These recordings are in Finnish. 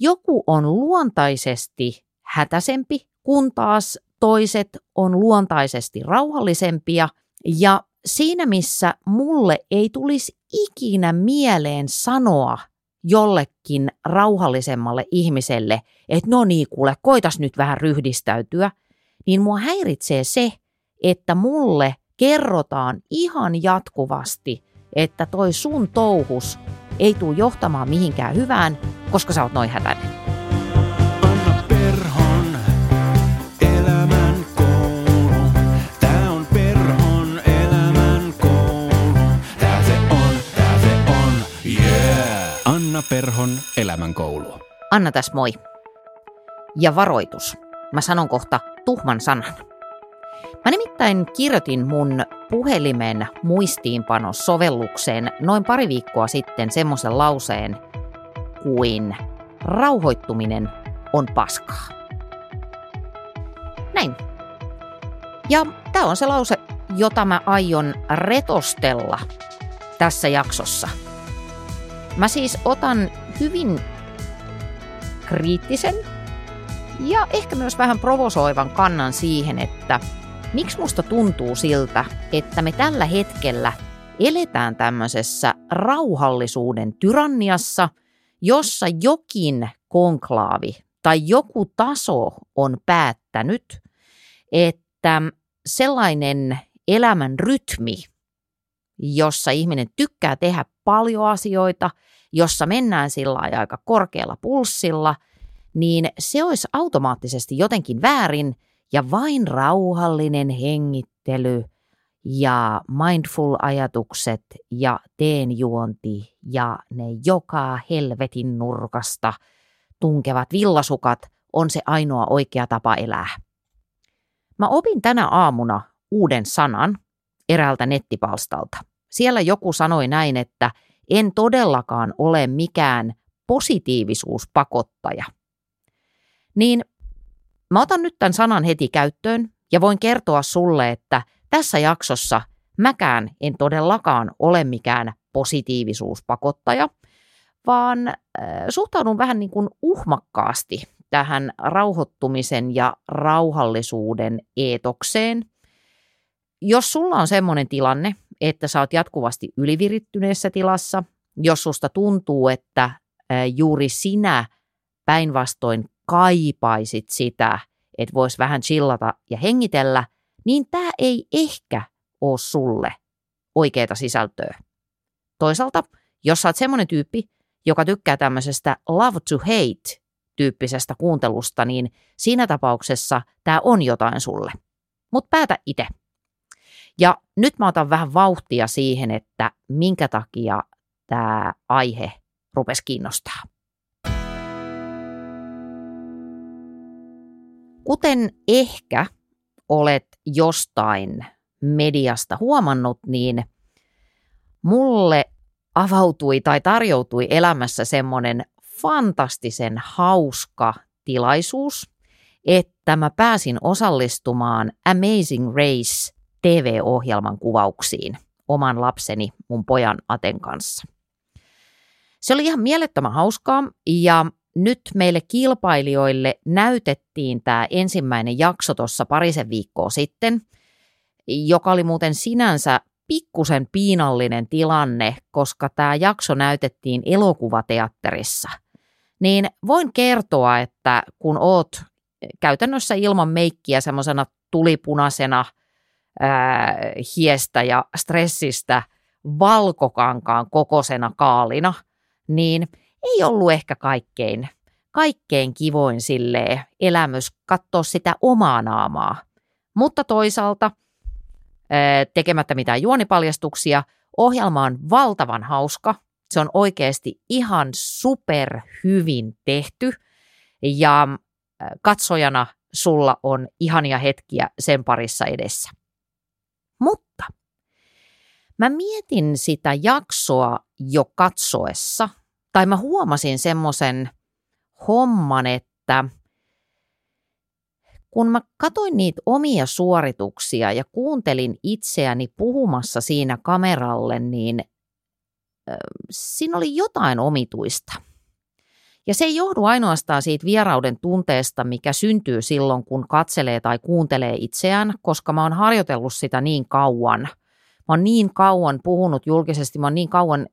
joku on luontaisesti hätäsempi, kun taas toiset on luontaisesti rauhallisempia. Ja siinä missä mulle ei tulisi ikinä mieleen sanoa jollekin rauhallisemmalle ihmiselle, että no niin kuule, koitas nyt vähän ryhdistäytyä, niin mua häiritsee se, että mulle kerrotaan ihan jatkuvasti, että toi sun touhus ei tule johtamaan mihinkään hyvään, koska sä oot noin hätäinen. Anna Perhon elämän koulu. Tää on Perhon elämän koulu. Tää se on, tää se on, yeah. Anna Perhon elämän koulu. Anna tässä moi. Ja varoitus. Mä sanon kohta tuhman sanan. Mä nimittäin kirjoitin mun puhelimen muistiinpanosovellukseen noin pari viikkoa sitten semmoisen lauseen kuin rauhoittuminen on paskaa. Näin. Ja tämä on se lause, jota mä aion retostella tässä jaksossa. Mä siis otan hyvin kriittisen ja ehkä myös vähän provosoivan kannan siihen, että miksi musta tuntuu siltä, että me tällä hetkellä eletään tämmöisessä rauhallisuuden tyranniassa, jossa jokin konklaavi tai joku taso on päättänyt, että sellainen elämän rytmi, jossa ihminen tykkää tehdä paljon asioita, jossa mennään sillä aika korkealla pulssilla, niin se olisi automaattisesti jotenkin väärin ja vain rauhallinen hengittely ja mindful-ajatukset ja teenjuonti ja ne joka helvetin nurkasta tunkevat villasukat on se ainoa oikea tapa elää. Mä opin tänä aamuna uuden sanan eräältä nettipalstalta. Siellä joku sanoi näin, että en todellakaan ole mikään positiivisuuspakottaja. Niin mä otan nyt tämän sanan heti käyttöön ja voin kertoa sulle, että tässä jaksossa mäkään en todellakaan ole mikään positiivisuuspakottaja, vaan äh, suhtaudun vähän niin kuin uhmakkaasti tähän rauhoittumisen ja rauhallisuuden eetokseen. Jos sulla on semmoinen tilanne, että sä oot jatkuvasti ylivirittyneessä tilassa, jos susta tuntuu, että äh, juuri sinä päinvastoin kaipaisit sitä, että vois vähän chillata ja hengitellä, niin tämä ei ehkä ole sulle oikeaa sisältöä. Toisaalta, jos sä oot semmoinen tyyppi, joka tykkää tämmöisestä love to hate tyyppisestä kuuntelusta, niin siinä tapauksessa tämä on jotain sulle. Mutta päätä itse. Ja nyt mä otan vähän vauhtia siihen, että minkä takia tämä aihe rupesi kiinnostaa. Kuten ehkä olet jostain mediasta huomannut, niin mulle avautui tai tarjoutui elämässä semmoinen fantastisen hauska tilaisuus, että mä pääsin osallistumaan Amazing Race TV-ohjelman kuvauksiin oman lapseni, mun pojan Aten kanssa. Se oli ihan mielettömän hauskaa ja nyt meille kilpailijoille näytettiin tämä ensimmäinen jakso tuossa parisen viikkoa sitten, joka oli muuten sinänsä pikkusen piinallinen tilanne, koska tämä jakso näytettiin elokuvateatterissa. Niin voin kertoa, että kun oot käytännössä ilman meikkiä semmoisena tulipunaisena ää, hiestä ja stressistä valkokankaan kokosena kaalina, niin – ei ollut ehkä kaikkein, kaikkein kivoin sille elämys katsoa sitä omaa naamaa. Mutta toisaalta tekemättä mitään juonipaljastuksia, ohjelma on valtavan hauska. Se on oikeasti ihan super hyvin tehty ja katsojana sulla on ihania hetkiä sen parissa edessä. Mutta mä mietin sitä jaksoa jo katsoessa – tai mä huomasin semmoisen homman, että kun mä katoin niitä omia suorituksia ja kuuntelin itseäni puhumassa siinä kameralle, niin siinä oli jotain omituista. Ja se ei johdu ainoastaan siitä vierauden tunteesta, mikä syntyy silloin, kun katselee tai kuuntelee itseään, koska mä oon harjoitellut sitä niin kauan. Mä oon niin kauan puhunut julkisesti, mä oon niin kauan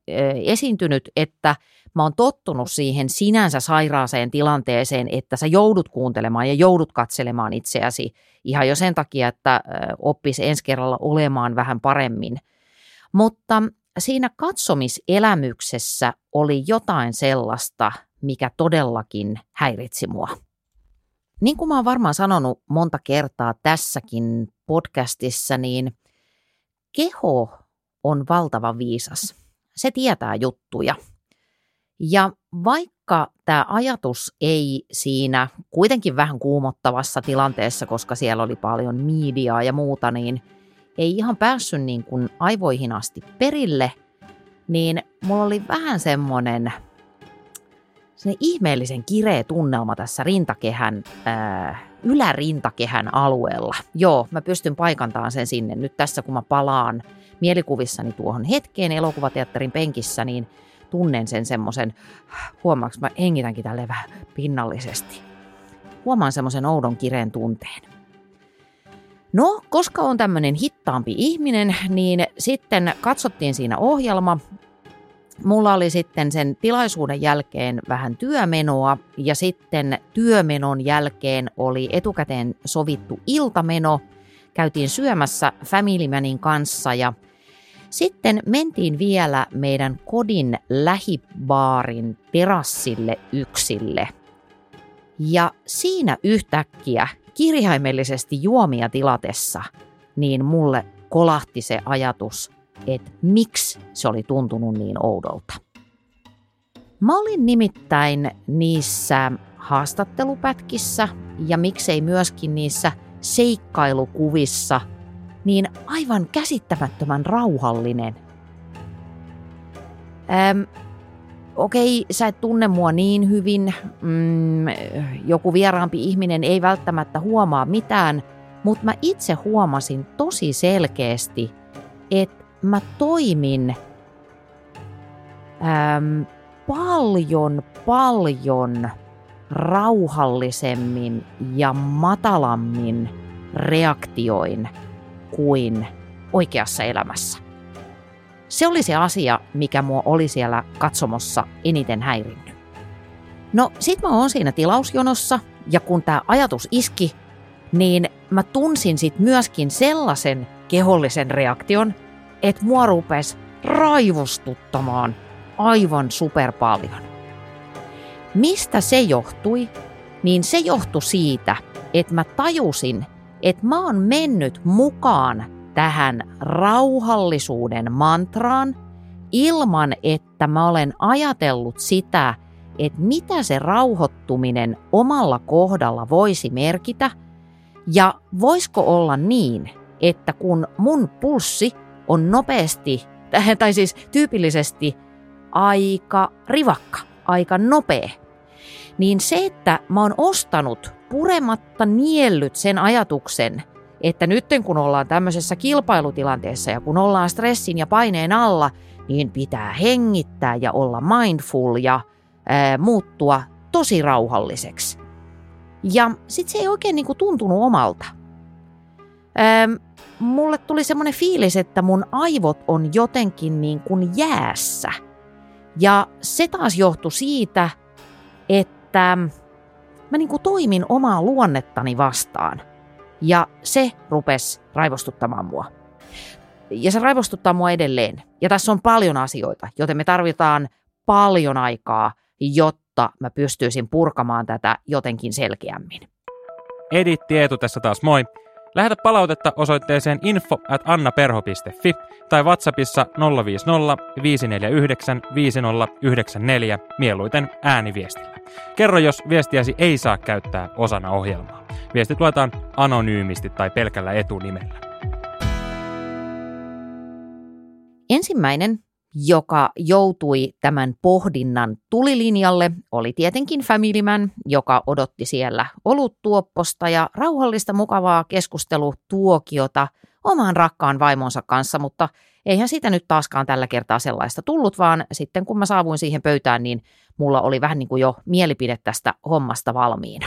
esiintynyt, että mä oon tottunut siihen sinänsä sairaaseen tilanteeseen, että sä joudut kuuntelemaan ja joudut katselemaan itseäsi ihan jo sen takia, että oppisi ensi kerralla olemaan vähän paremmin. Mutta siinä katsomiselämyksessä oli jotain sellaista, mikä todellakin häiritsi mua. Niin kuin mä oon varmaan sanonut monta kertaa tässäkin podcastissa, niin keho on valtava viisas. Se tietää juttuja. Ja vaikka tämä ajatus ei siinä kuitenkin vähän kuumottavassa tilanteessa, koska siellä oli paljon mediaa ja muuta, niin ei ihan päässyt niin kuin aivoihin asti perille, niin mulla oli vähän semmoinen – ihmeellisen kireä tunnelma tässä rintakehän, äh, ylärintakehän alueella. Joo, mä pystyn paikantamaan sen sinne. Nyt tässä kun mä palaan mielikuvissani tuohon hetkeen elokuvateatterin penkissä, niin tunnen sen semmoisen, huomaaks mä hengitänkin tälle vähän pinnallisesti. Huomaan semmoisen oudon kireen tunteen. No, koska on tämmöinen hittaampi ihminen, niin sitten katsottiin siinä ohjelma mulla oli sitten sen tilaisuuden jälkeen vähän työmenoa ja sitten työmenon jälkeen oli etukäteen sovittu iltameno. Käytiin syömässä Family Manin kanssa ja sitten mentiin vielä meidän kodin lähibaarin terassille yksille. Ja siinä yhtäkkiä kirjaimellisesti juomia tilatessa, niin mulle kolahti se ajatus – että miksi se oli tuntunut niin oudolta. Mä olin nimittäin niissä haastattelupätkissä ja miksei myöskin niissä seikkailukuvissa niin aivan käsittämättömän rauhallinen. Ähm, okei, sä et tunne mua niin hyvin, mm, joku vieraampi ihminen ei välttämättä huomaa mitään, mutta mä itse huomasin tosi selkeästi, että mä toimin äm, paljon, paljon rauhallisemmin ja matalammin reaktioin kuin oikeassa elämässä. Se oli se asia, mikä mua oli siellä katsomossa eniten häirinnyt. No sit mä oon siinä tilausjonossa ja kun tämä ajatus iski, niin mä tunsin sit myöskin sellaisen kehollisen reaktion, että mua rupesi raivostuttamaan aivan super paljon. Mistä se johtui? Niin se johtui siitä, että mä tajusin, että mä oon mennyt mukaan tähän rauhallisuuden mantraan ilman, että mä olen ajatellut sitä, että mitä se rauhoittuminen omalla kohdalla voisi merkitä, ja voisiko olla niin, että kun mun pulssi on nopeasti, tai siis tyypillisesti aika rivakka, aika nopea, niin se, että mä oon ostanut purematta niellyt sen ajatuksen, että nyt kun ollaan tämmöisessä kilpailutilanteessa ja kun ollaan stressin ja paineen alla, niin pitää hengittää ja olla mindful ja ää, muuttua tosi rauhalliseksi. Ja sitten se ei oikein niinku tuntunut omalta. Ää, mulle tuli semmoinen fiilis, että mun aivot on jotenkin niin kuin jäässä. Ja se taas johtui siitä, että mä niin kuin toimin omaa luonnettani vastaan. Ja se rupesi raivostuttamaan mua. Ja se raivostuttaa mua edelleen. Ja tässä on paljon asioita, joten me tarvitaan paljon aikaa, jotta mä pystyisin purkamaan tätä jotenkin selkeämmin. Editti Eetu tässä taas moi. Lähetä palautetta osoitteeseen info at annaperho.fi tai WhatsAppissa 050 549 5094 mieluiten ääniviestillä. Kerro, jos viestiäsi ei saa käyttää osana ohjelmaa. Viestit luetaan anonyymisti tai pelkällä etunimellä. Ensimmäinen joka joutui tämän pohdinnan tulilinjalle, oli tietenkin Family Man, joka odotti siellä oluttuopposta ja rauhallista mukavaa keskustelutuokiota oman rakkaan vaimonsa kanssa, mutta eihän siitä nyt taaskaan tällä kertaa sellaista tullut, vaan sitten kun mä saavuin siihen pöytään, niin mulla oli vähän niin kuin jo mielipide tästä hommasta valmiina.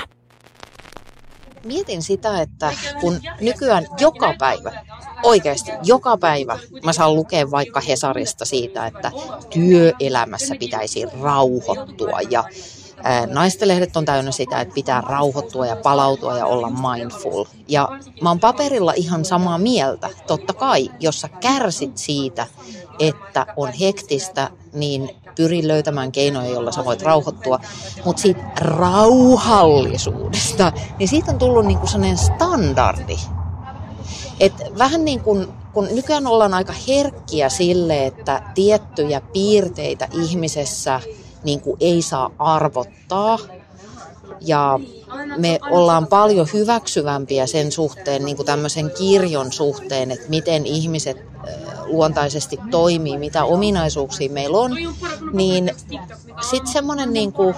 Mietin sitä, että kun nykyään joka päivä, oikeasti joka päivä, mä saan lukea vaikka Hesarista siitä, että työelämässä pitäisi rauhoittua ja Naistenlehdet on täynnä sitä, että pitää rauhoittua ja palautua ja olla mindful. Ja mä oon paperilla ihan samaa mieltä. Totta kai, jos sä kärsit siitä, että on hektistä, niin pyri löytämään keinoja, joilla sä voit rauhoittua. Mutta siitä rauhallisuudesta, niin siitä on tullut niinku sellainen standardi. Et vähän niin kuin kun nykyään ollaan aika herkkiä sille, että tiettyjä piirteitä ihmisessä – niin kuin ei saa arvottaa. Ja me ollaan paljon hyväksyvämpiä sen suhteen, niin kuin tämmöisen kirjon suhteen, että miten ihmiset luontaisesti toimii, mitä ominaisuuksia meillä on, niin sitten semmoinen niin kuin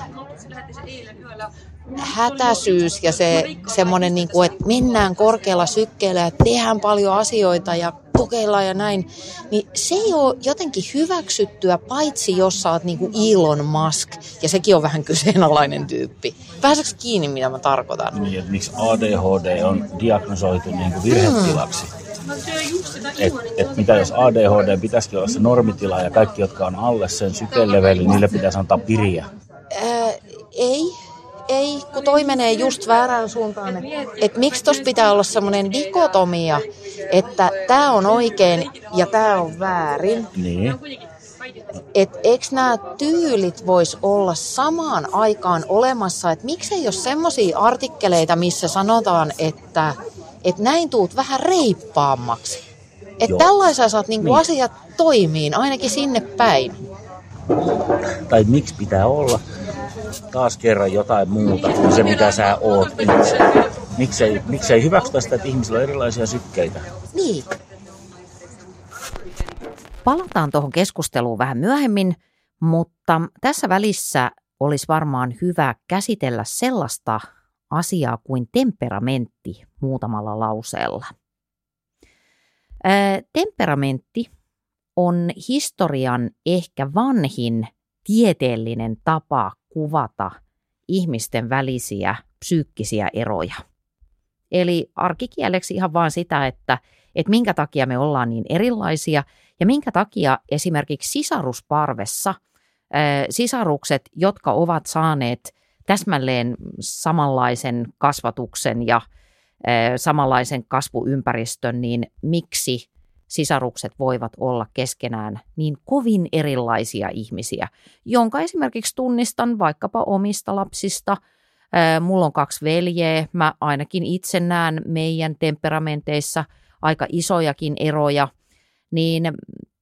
hätäisyys ja se semmoinen, niin kuin, että mennään korkealla sykkeellä ja tehdään paljon asioita ja kokeillaan ja näin, niin se ei ole jotenkin hyväksyttyä, paitsi jos sä oot niin kuin Elon Musk, ja sekin on vähän kyseenalainen tyyppi. Pääseekö kiinni, mitä mä tarkoitan? Niin, että miksi ADHD on diagnosoitu niin kuin virhetilaksi? Et, et mitä jos ADHD pitäisikin olla se normitila ja kaikki, jotka on alle sen sykeleveli, niille pitäisi antaa piriä? Ää, ei, ei, kun toi menee just väärään suuntaan. Että et miksi tuossa pitää olla semmoinen dikotomia, että tämä on oikein ja tämä on väärin. Niin. Et eikö nämä tyylit vois olla samaan aikaan olemassa, että miksei ole semmoisia artikkeleita, missä sanotaan, että et näin tuut vähän reippaammaksi. Että tällaisia saat niinku niin. asiat toimiin, ainakin sinne päin. Tai miksi pitää olla taas kerran jotain muuta kuin se, mitä sä oot itse. Miksei, miksei hyväksytä sitä, että ihmisillä on erilaisia sykkeitä? Niin. Palataan tuohon keskusteluun vähän myöhemmin, mutta tässä välissä olisi varmaan hyvä käsitellä sellaista asiaa kuin temperamentti muutamalla lauseella. Ää, temperamentti on historian ehkä vanhin tieteellinen tapa kuvata ihmisten välisiä psyykkisiä eroja. Eli arkikieleksi ihan vaan sitä, että, että minkä takia me ollaan niin erilaisia ja minkä takia esimerkiksi sisarusparvessa sisarukset, jotka ovat saaneet täsmälleen samanlaisen kasvatuksen ja samanlaisen kasvuympäristön, niin miksi sisarukset voivat olla keskenään niin kovin erilaisia ihmisiä, jonka esimerkiksi tunnistan vaikkapa omista lapsista. Mulla on kaksi veljeä, mä ainakin itse näen meidän temperamenteissa aika isojakin eroja, niin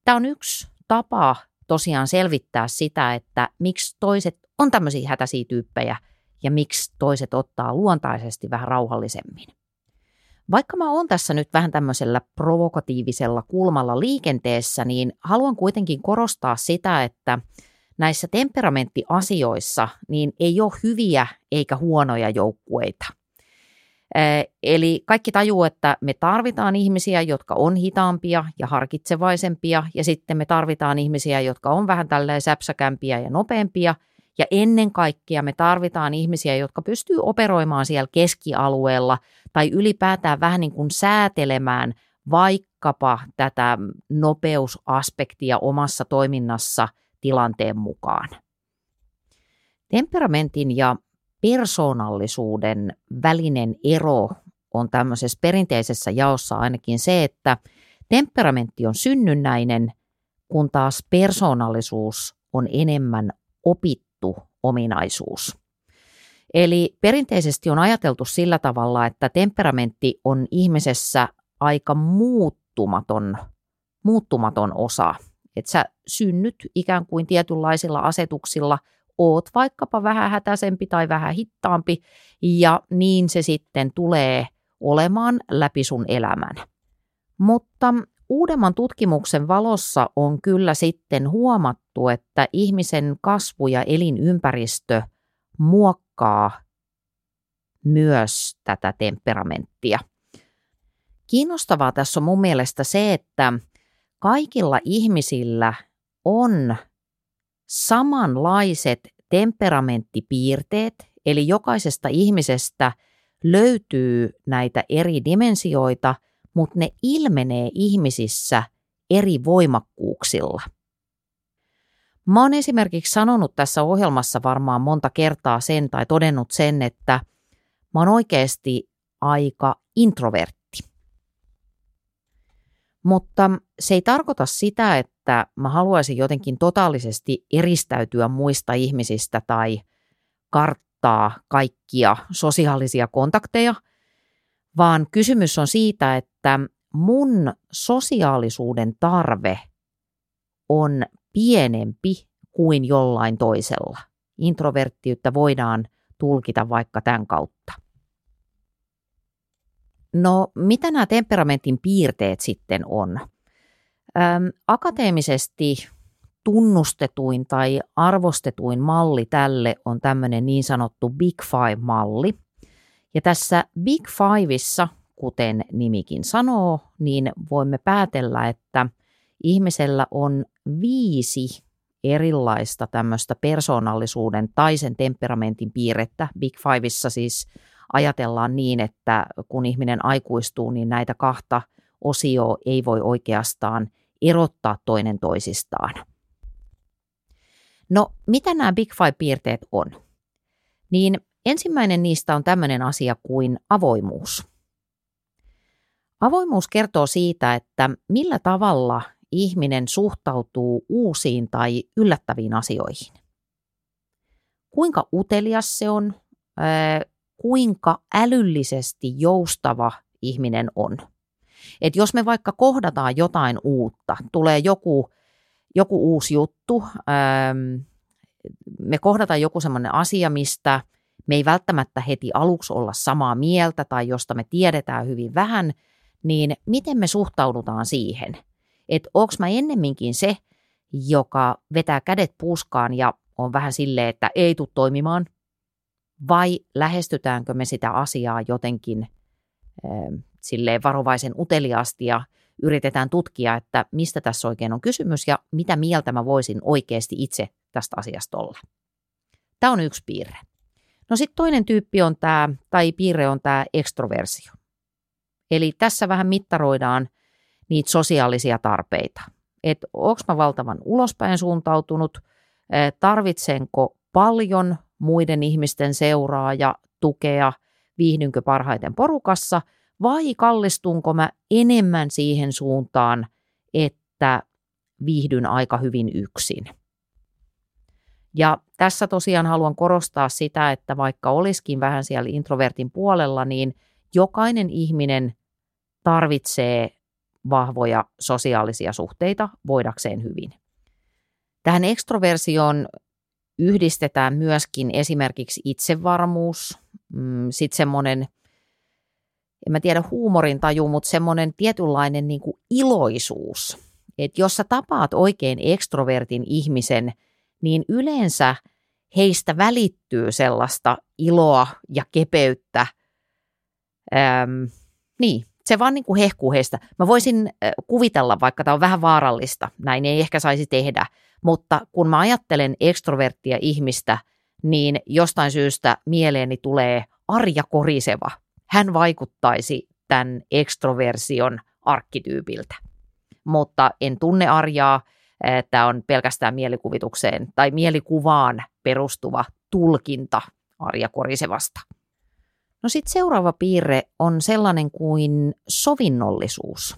tämä on yksi tapa tosiaan selvittää sitä, että miksi toiset on tämmöisiä hätäisiä tyyppejä ja miksi toiset ottaa luontaisesti vähän rauhallisemmin. Vaikka mä oon tässä nyt vähän tämmöisellä provokatiivisella kulmalla liikenteessä, niin haluan kuitenkin korostaa sitä, että näissä temperamenttiasioissa niin ei ole hyviä eikä huonoja joukkueita. Eli kaikki tajuu, että me tarvitaan ihmisiä, jotka on hitaampia ja harkitsevaisempia, ja sitten me tarvitaan ihmisiä, jotka on vähän tälleen säpsäkämpiä ja nopeampia – ja ennen kaikkea me tarvitaan ihmisiä, jotka pystyy operoimaan siellä keskialueella tai ylipäätään vähän niin kuin säätelemään vaikkapa tätä nopeusaspektia omassa toiminnassa tilanteen mukaan. Temperamentin ja persoonallisuuden välinen ero on tämmöisessä perinteisessä jaossa ainakin se, että temperamentti on synnynnäinen, kun taas persoonallisuus on enemmän opittu ominaisuus. Eli perinteisesti on ajateltu sillä tavalla, että temperamentti on ihmisessä aika muuttumaton, muuttumaton osa. Että sä synnyt ikään kuin tietynlaisilla asetuksilla, oot vaikkapa vähän hätäisempi tai vähän hittaampi, ja niin se sitten tulee olemaan läpi sun elämän. Mutta uudemman tutkimuksen valossa on kyllä sitten huomattu, että ihmisen kasvu ja elinympäristö muokkaa myös tätä temperamenttia. Kiinnostavaa tässä on mun mielestä se, että kaikilla ihmisillä on samanlaiset temperamenttipiirteet, eli jokaisesta ihmisestä löytyy näitä eri dimensioita, mutta ne ilmenee ihmisissä eri voimakkuuksilla. Mä oon esimerkiksi sanonut tässä ohjelmassa varmaan monta kertaa sen tai todennut sen, että mä oon oikeasti aika introvertti. Mutta se ei tarkoita sitä, että mä haluaisin jotenkin totaalisesti eristäytyä muista ihmisistä tai karttaa kaikkia sosiaalisia kontakteja, vaan kysymys on siitä, että mun sosiaalisuuden tarve on pienempi kuin jollain toisella. Introverttiyttä voidaan tulkita vaikka tämän kautta. No, mitä nämä temperamentin piirteet sitten on? Öm, akateemisesti tunnustetuin tai arvostetuin malli tälle on tämmöinen niin sanottu Big Five-malli. Ja tässä Big Fiveissa, kuten nimikin sanoo, niin voimme päätellä, että ihmisellä on viisi erilaista tämmöistä persoonallisuuden tai sen temperamentin piirrettä. Big Fiveissa siis ajatellaan niin, että kun ihminen aikuistuu, niin näitä kahta osioa ei voi oikeastaan erottaa toinen toisistaan. No, mitä nämä Big Five-piirteet on? Niin ensimmäinen niistä on tämmöinen asia kuin avoimuus. Avoimuus kertoo siitä, että millä tavalla ihminen suhtautuu uusiin tai yllättäviin asioihin. Kuinka utelias se on, kuinka älyllisesti joustava ihminen on. Et jos me vaikka kohdataan jotain uutta, tulee joku, joku uusi juttu, me kohdataan joku sellainen asia, mistä me ei välttämättä heti aluksi olla samaa mieltä tai josta me tiedetään hyvin vähän, niin miten me suhtaudutaan siihen – että onko mä ennemminkin se, joka vetää kädet puskaan ja on vähän silleen, että ei tule toimimaan, vai lähestytäänkö me sitä asiaa jotenkin äh, silleen varovaisen uteliaasti ja yritetään tutkia, että mistä tässä oikein on kysymys ja mitä mieltä mä voisin oikeasti itse tästä asiasta olla. Tämä on yksi piirre. No sitten toinen tyyppi on tämä, tai piirre on tämä ekstroversio. Eli tässä vähän mittaroidaan – niitä sosiaalisia tarpeita. Että onko mä valtavan ulospäin suuntautunut, tarvitsenko paljon muiden ihmisten seuraa ja tukea, viihdynkö parhaiten porukassa vai kallistunko mä enemmän siihen suuntaan, että viihdyn aika hyvin yksin. Ja tässä tosiaan haluan korostaa sitä, että vaikka olisikin vähän siellä introvertin puolella, niin jokainen ihminen tarvitsee vahvoja sosiaalisia suhteita voidakseen hyvin. Tähän ekstroversioon yhdistetään myöskin esimerkiksi itsevarmuus, mm, sitten semmoinen, en mä tiedä huumorin taju, mutta semmoinen tietynlainen niin kuin iloisuus. Että jos sä tapaat oikein ekstrovertin ihmisen, niin yleensä heistä välittyy sellaista iloa ja kepeyttä. Ähm, niin, se vaan niin kuin hehkuu heistä. Mä voisin kuvitella, vaikka tämä on vähän vaarallista, näin ei ehkä saisi tehdä, mutta kun mä ajattelen ekstroverttia ihmistä, niin jostain syystä mieleeni tulee Arja Koriseva. Hän vaikuttaisi tämän ekstroversion arkkityypiltä. Mutta en tunne Arjaa, tämä on pelkästään mielikuvitukseen tai mielikuvaan perustuva tulkinta Arja Korisevasta. No sitten seuraava piirre on sellainen kuin sovinnollisuus.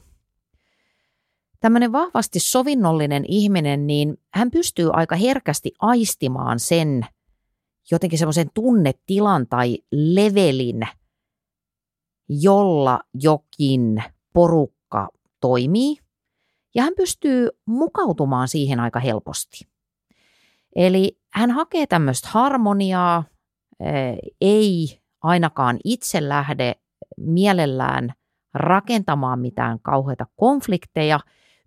Tämmöinen vahvasti sovinnollinen ihminen, niin hän pystyy aika herkästi aistimaan sen jotenkin semmoisen tunnetilan tai levelin, jolla jokin porukka toimii, ja hän pystyy mukautumaan siihen aika helposti. Eli hän hakee tämmöistä harmoniaa, ei ainakaan itse lähde mielellään rakentamaan mitään kauheita konflikteja.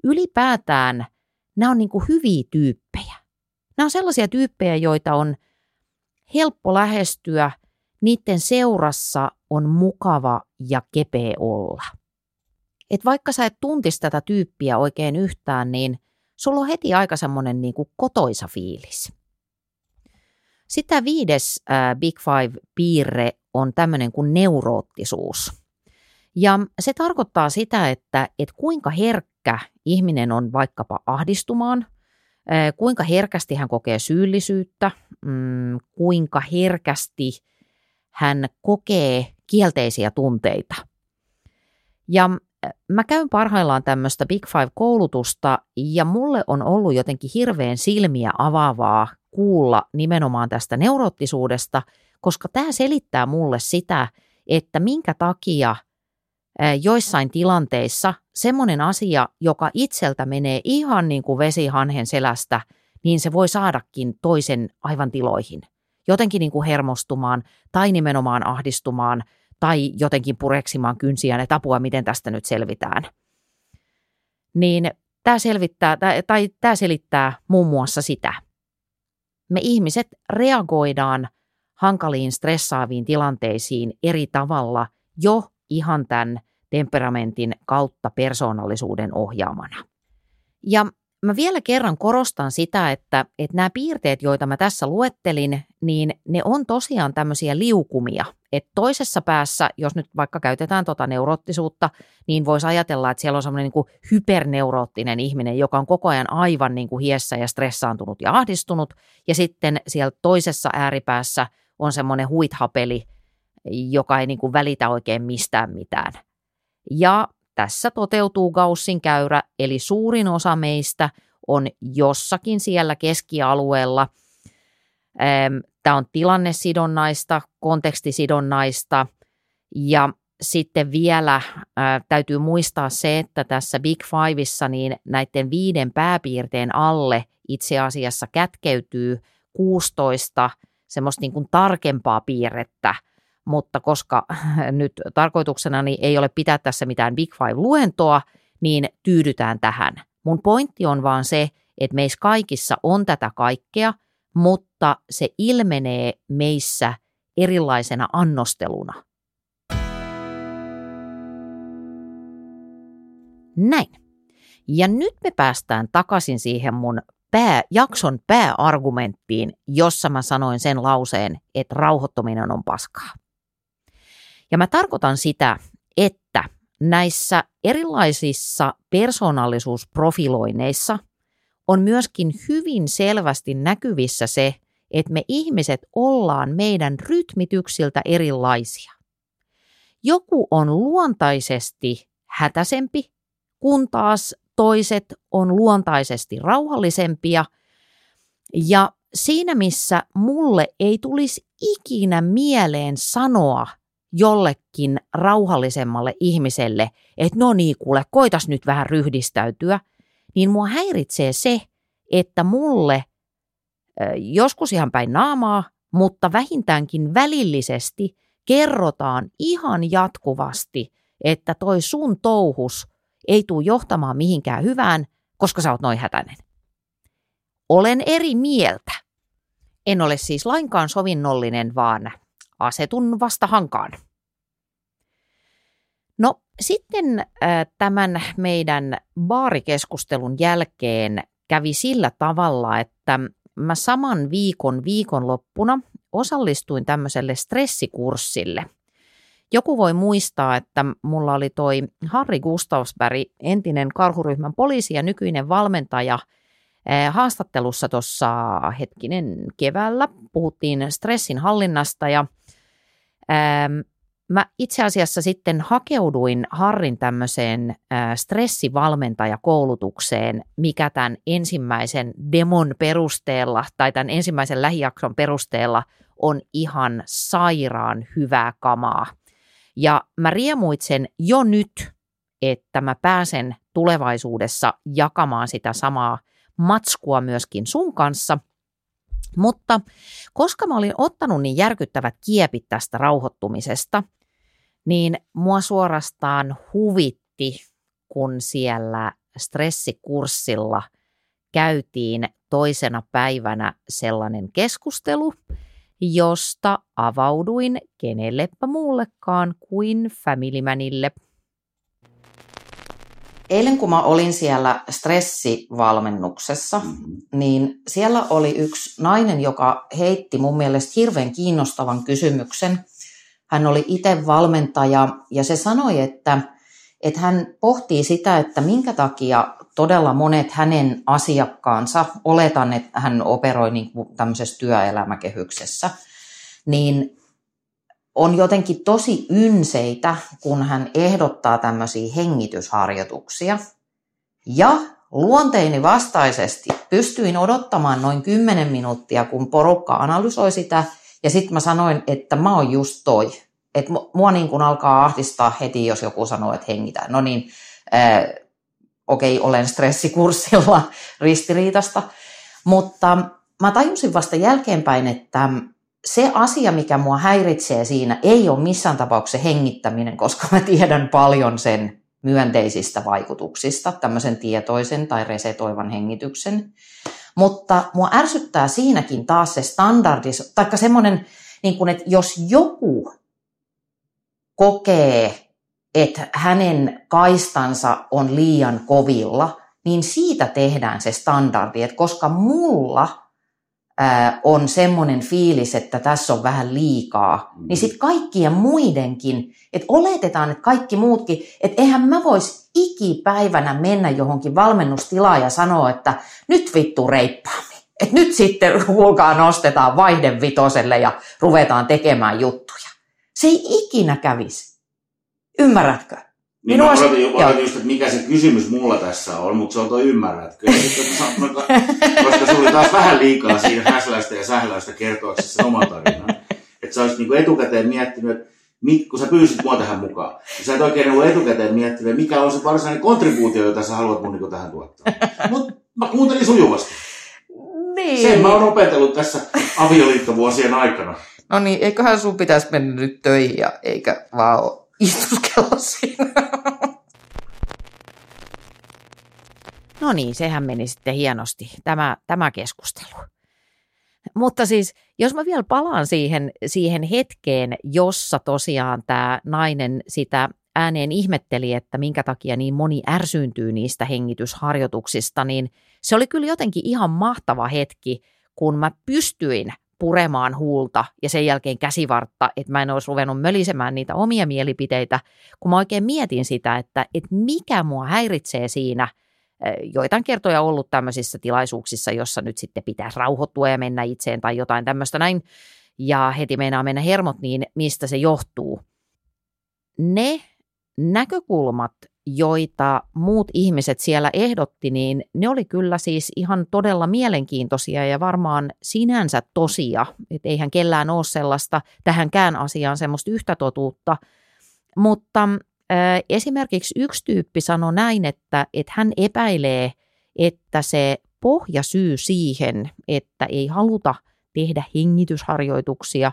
Ylipäätään nämä on niin kuin hyviä tyyppejä. Nämä on sellaisia tyyppejä, joita on helppo lähestyä, niiden seurassa on mukava ja kepeä olla. Et vaikka sä et tuntisi tätä tyyppiä oikein yhtään, niin sulla on heti aika semmoinen niin kotoisa fiilis. Sitten viides äh, Big Five-piirre on tämmöinen kuin neuroottisuus. Ja se tarkoittaa sitä, että, että kuinka herkkä ihminen on vaikkapa ahdistumaan, kuinka herkästi hän kokee syyllisyyttä, mm, kuinka herkästi hän kokee kielteisiä tunteita. Ja mä käyn parhaillaan tämmöistä Big Five-koulutusta ja mulle on ollut jotenkin hirveän silmiä avaavaa kuulla nimenomaan tästä neuroottisuudesta, koska tämä selittää mulle sitä, että minkä takia joissain tilanteissa semmoinen asia, joka itseltä menee ihan niin kuin vesihanhen selästä, niin se voi saadakin toisen aivan tiloihin. Jotenkin niin kuin hermostumaan tai nimenomaan ahdistumaan – tai jotenkin pureksimaan kynsiään, että apua, miten tästä nyt selvitään. Niin tämä, selvittää, tai, tai tämä selittää muun muassa sitä. Me ihmiset reagoidaan hankaliin stressaaviin tilanteisiin eri tavalla jo ihan tämän temperamentin kautta persoonallisuuden ohjaamana. Ja mä vielä kerran korostan sitä, että, että nämä piirteet, joita mä tässä luettelin, niin ne on tosiaan tämmöisiä liukumia. Että toisessa päässä, jos nyt vaikka käytetään tota neuroottisuutta, niin voisi ajatella, että siellä on semmoinen niin hyperneuroottinen ihminen, joka on koko ajan aivan niin kuin hiessä ja stressaantunut ja ahdistunut. Ja sitten siellä toisessa ääripäässä on semmoinen huithapeli, joka ei niin kuin välitä oikein mistään mitään. Ja tässä toteutuu Gaussin käyrä, eli suurin osa meistä on jossakin siellä keskialueella. Tämä on tilannesidonnaista, kontekstisidonnaista ja sitten vielä ää, täytyy muistaa se, että tässä Big Fiveissa niin näiden viiden pääpiirteen alle itse asiassa kätkeytyy 16 semmoista niin kuin tarkempaa piirrettä, mutta koska nyt tarkoituksena ei ole pitää tässä mitään Big Five-luentoa, niin tyydytään tähän. Mun pointti on vaan se, että meissä kaikissa on tätä kaikkea, mutta se ilmenee meissä erilaisena annosteluna. Näin. Ja nyt me päästään takaisin siihen mun pää, jakson pääargumenttiin, jossa mä sanoin sen lauseen, että rauhoittuminen on paskaa. Ja mä tarkoitan sitä, että näissä erilaisissa persoonallisuusprofiloineissa on myöskin hyvin selvästi näkyvissä se, että me ihmiset ollaan meidän rytmityksiltä erilaisia. Joku on luontaisesti hätäsempi, kun taas toiset on luontaisesti rauhallisempia. Ja siinä missä mulle ei tulisi ikinä mieleen sanoa jollekin rauhallisemmalle ihmiselle, että no niin kuule, koitas nyt vähän ryhdistäytyä, niin mua häiritsee se, että mulle joskus ihan päin naamaa, mutta vähintäänkin välillisesti kerrotaan ihan jatkuvasti, että toi sun touhus ei tule johtamaan mihinkään hyvään, koska sä oot noin hätäinen. Olen eri mieltä. En ole siis lainkaan sovinnollinen, vaan asetun vastahankaan. No sitten äh, tämän meidän baarikeskustelun jälkeen kävi sillä tavalla, että mä saman viikon viikonloppuna osallistuin tämmöiselle stressikurssille. Joku voi muistaa, että mulla oli toi Harri Gustavsberg, entinen karhuryhmän poliisi ja nykyinen valmentaja, haastattelussa tuossa hetkinen keväällä. Puhuttiin stressin hallinnasta ja Mä itse asiassa sitten hakeuduin Harrin tämmöiseen stressivalmentajakoulutukseen, mikä tämän ensimmäisen demon perusteella tai tämän ensimmäisen lähijakson perusteella on ihan sairaan hyvää kamaa. Ja mä riemuitsen jo nyt, että mä pääsen tulevaisuudessa jakamaan sitä samaa matskua myöskin sun kanssa – mutta koska mä olin ottanut niin järkyttävät kiepit tästä rauhoittumisesta, niin mua suorastaan huvitti, kun siellä stressikurssilla käytiin toisena päivänä sellainen keskustelu, josta avauduin kenellepä muullekaan kuin Familymanille. Eilen kun mä olin siellä stressivalmennuksessa, niin siellä oli yksi nainen, joka heitti mun mielestä hirveän kiinnostavan kysymyksen. Hän oli itse valmentaja ja se sanoi, että, että hän pohtii sitä, että minkä takia todella monet hänen asiakkaansa, oletan, että hän operoi niin kuin tämmöisessä työelämäkehyksessä, niin on jotenkin tosi ynseitä, kun hän ehdottaa tämmöisiä hengitysharjoituksia. Ja luonteini vastaisesti pystyin odottamaan noin 10 minuuttia, kun porukka analysoi sitä, ja sitten mä sanoin, että mä oon just toi. Että mua niin kun alkaa ahdistaa heti, jos joku sanoo, että hengitä. No niin, okei, okay, olen stressikurssilla ristiriitasta. Mutta mä tajusin vasta jälkeenpäin, että se asia, mikä mua häiritsee siinä, ei ole missään tapauksessa hengittäminen, koska mä tiedän paljon sen myönteisistä vaikutuksista, tämmöisen tietoisen tai resetoivan hengityksen. Mutta mua ärsyttää siinäkin taas se standardis, taikka semmoinen, niin kuin, että jos joku kokee, että hänen kaistansa on liian kovilla, niin siitä tehdään se standardi, että koska mulla – on semmoinen fiilis, että tässä on vähän liikaa, mm. niin sitten kaikkien muidenkin, että oletetaan, että kaikki muutkin, että eihän mä vois ikipäivänä mennä johonkin valmennustilaan ja sanoa, että nyt vittu reippaammin. Että nyt sitten kuulkaa nostetaan vaihden vitoselle ja ruvetaan tekemään juttuja. Se ei ikinä kävisi. Ymmärrätkö? Niin Minua mä odotin, jo, odotin just, että mikä se kysymys mulla tässä on, mutta se on toi ymmärrätkö. koska se oli taas vähän liikaa siinä häsläistä ja sähläistä kertoaksesi sen oman tarinan. Että sä olisit niinku etukäteen miettinyt, että kun sä pyysit mua tähän mukaan, niin sä et oikein ollut etukäteen miettinyt, mikä on se varsinainen kontribuutio, jota sä haluat mun niinku tähän tuottaa. Mutta mä kuuntelin sujuvasti. Niin. Sen mä oon opetellut tässä avioliittovuosien aikana. No niin, eiköhän sun pitäisi mennä nyt töihin ja eikä vaan istuskella siinä. No niin, sehän meni sitten hienosti, tämä, tämä keskustelu. Mutta siis, jos mä vielä palaan siihen, siihen hetkeen, jossa tosiaan tämä nainen sitä ääneen ihmetteli, että minkä takia niin moni ärsyyntyy niistä hengitysharjoituksista, niin se oli kyllä jotenkin ihan mahtava hetki, kun mä pystyin puremaan huulta ja sen jälkeen käsivartta, että mä en olisi ruvennut mölisemään niitä omia mielipiteitä, kun mä oikein mietin sitä, että, että mikä mua häiritsee siinä, joitain kertoja ollut tämmöisissä tilaisuuksissa, jossa nyt sitten pitäisi rauhoittua ja mennä itseen tai jotain tämmöistä näin, ja heti meinaa mennä hermot, niin mistä se johtuu. Ne näkökulmat, joita muut ihmiset siellä ehdotti, niin ne oli kyllä siis ihan todella mielenkiintoisia ja varmaan sinänsä tosia. Että eihän kellään ole sellaista tähänkään asiaan semmoista yhtä totuutta. Mutta äh, esimerkiksi yksi tyyppi sanoi näin, että, että hän epäilee, että se pohjasyy siihen, että ei haluta tehdä hengitysharjoituksia,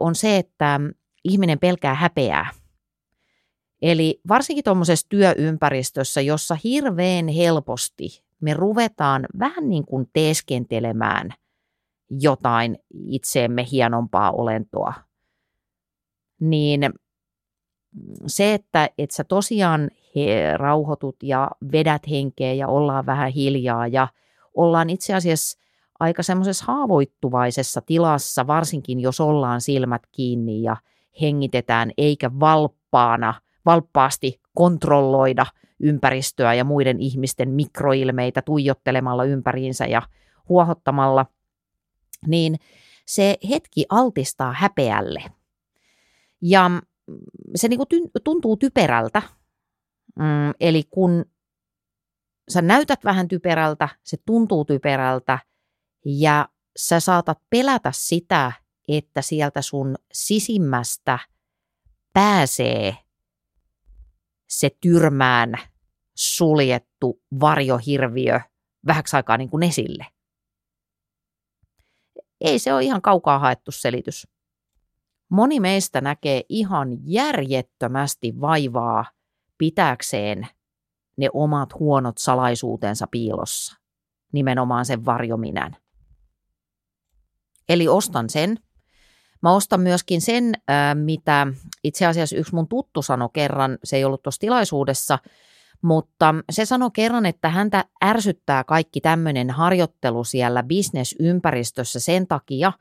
on se, että ihminen pelkää häpeää – Eli varsinkin tuommoisessa työympäristössä, jossa hirveän helposti me ruvetaan vähän niin kuin teeskentelemään jotain itseemme hienompaa olentoa, niin se, että, että sä tosiaan he, rauhoitut ja vedät henkeä ja ollaan vähän hiljaa ja ollaan itse asiassa aika semmoisessa haavoittuvaisessa tilassa, varsinkin jos ollaan silmät kiinni ja hengitetään eikä valppaana – valppaasti kontrolloida ympäristöä ja muiden ihmisten mikroilmeitä tuijottelemalla ympäriinsä ja huohottamalla, niin se hetki altistaa häpeälle. Ja se niin kuin tuntuu typerältä. Mm, eli kun sä näytät vähän typerältä, se tuntuu typerältä ja sä saatat pelätä sitä, että sieltä sun sisimmästä pääsee se tyrmään suljettu varjohirviö vähäksi aikaa niin kuin esille. Ei se ole ihan kaukaa haettu selitys. Moni meistä näkee ihan järjettömästi vaivaa pitääkseen ne omat huonot salaisuutensa piilossa, nimenomaan sen varjominän. Eli ostan sen, Mä ostan myöskin sen, mitä itse asiassa yksi mun tuttu sanoi kerran, se ei ollut tuossa tilaisuudessa, Mutta se sanoi kerran, että häntä ärsyttää kaikki tämmöinen harjoittelu siellä bisnesympäristössä sen takia,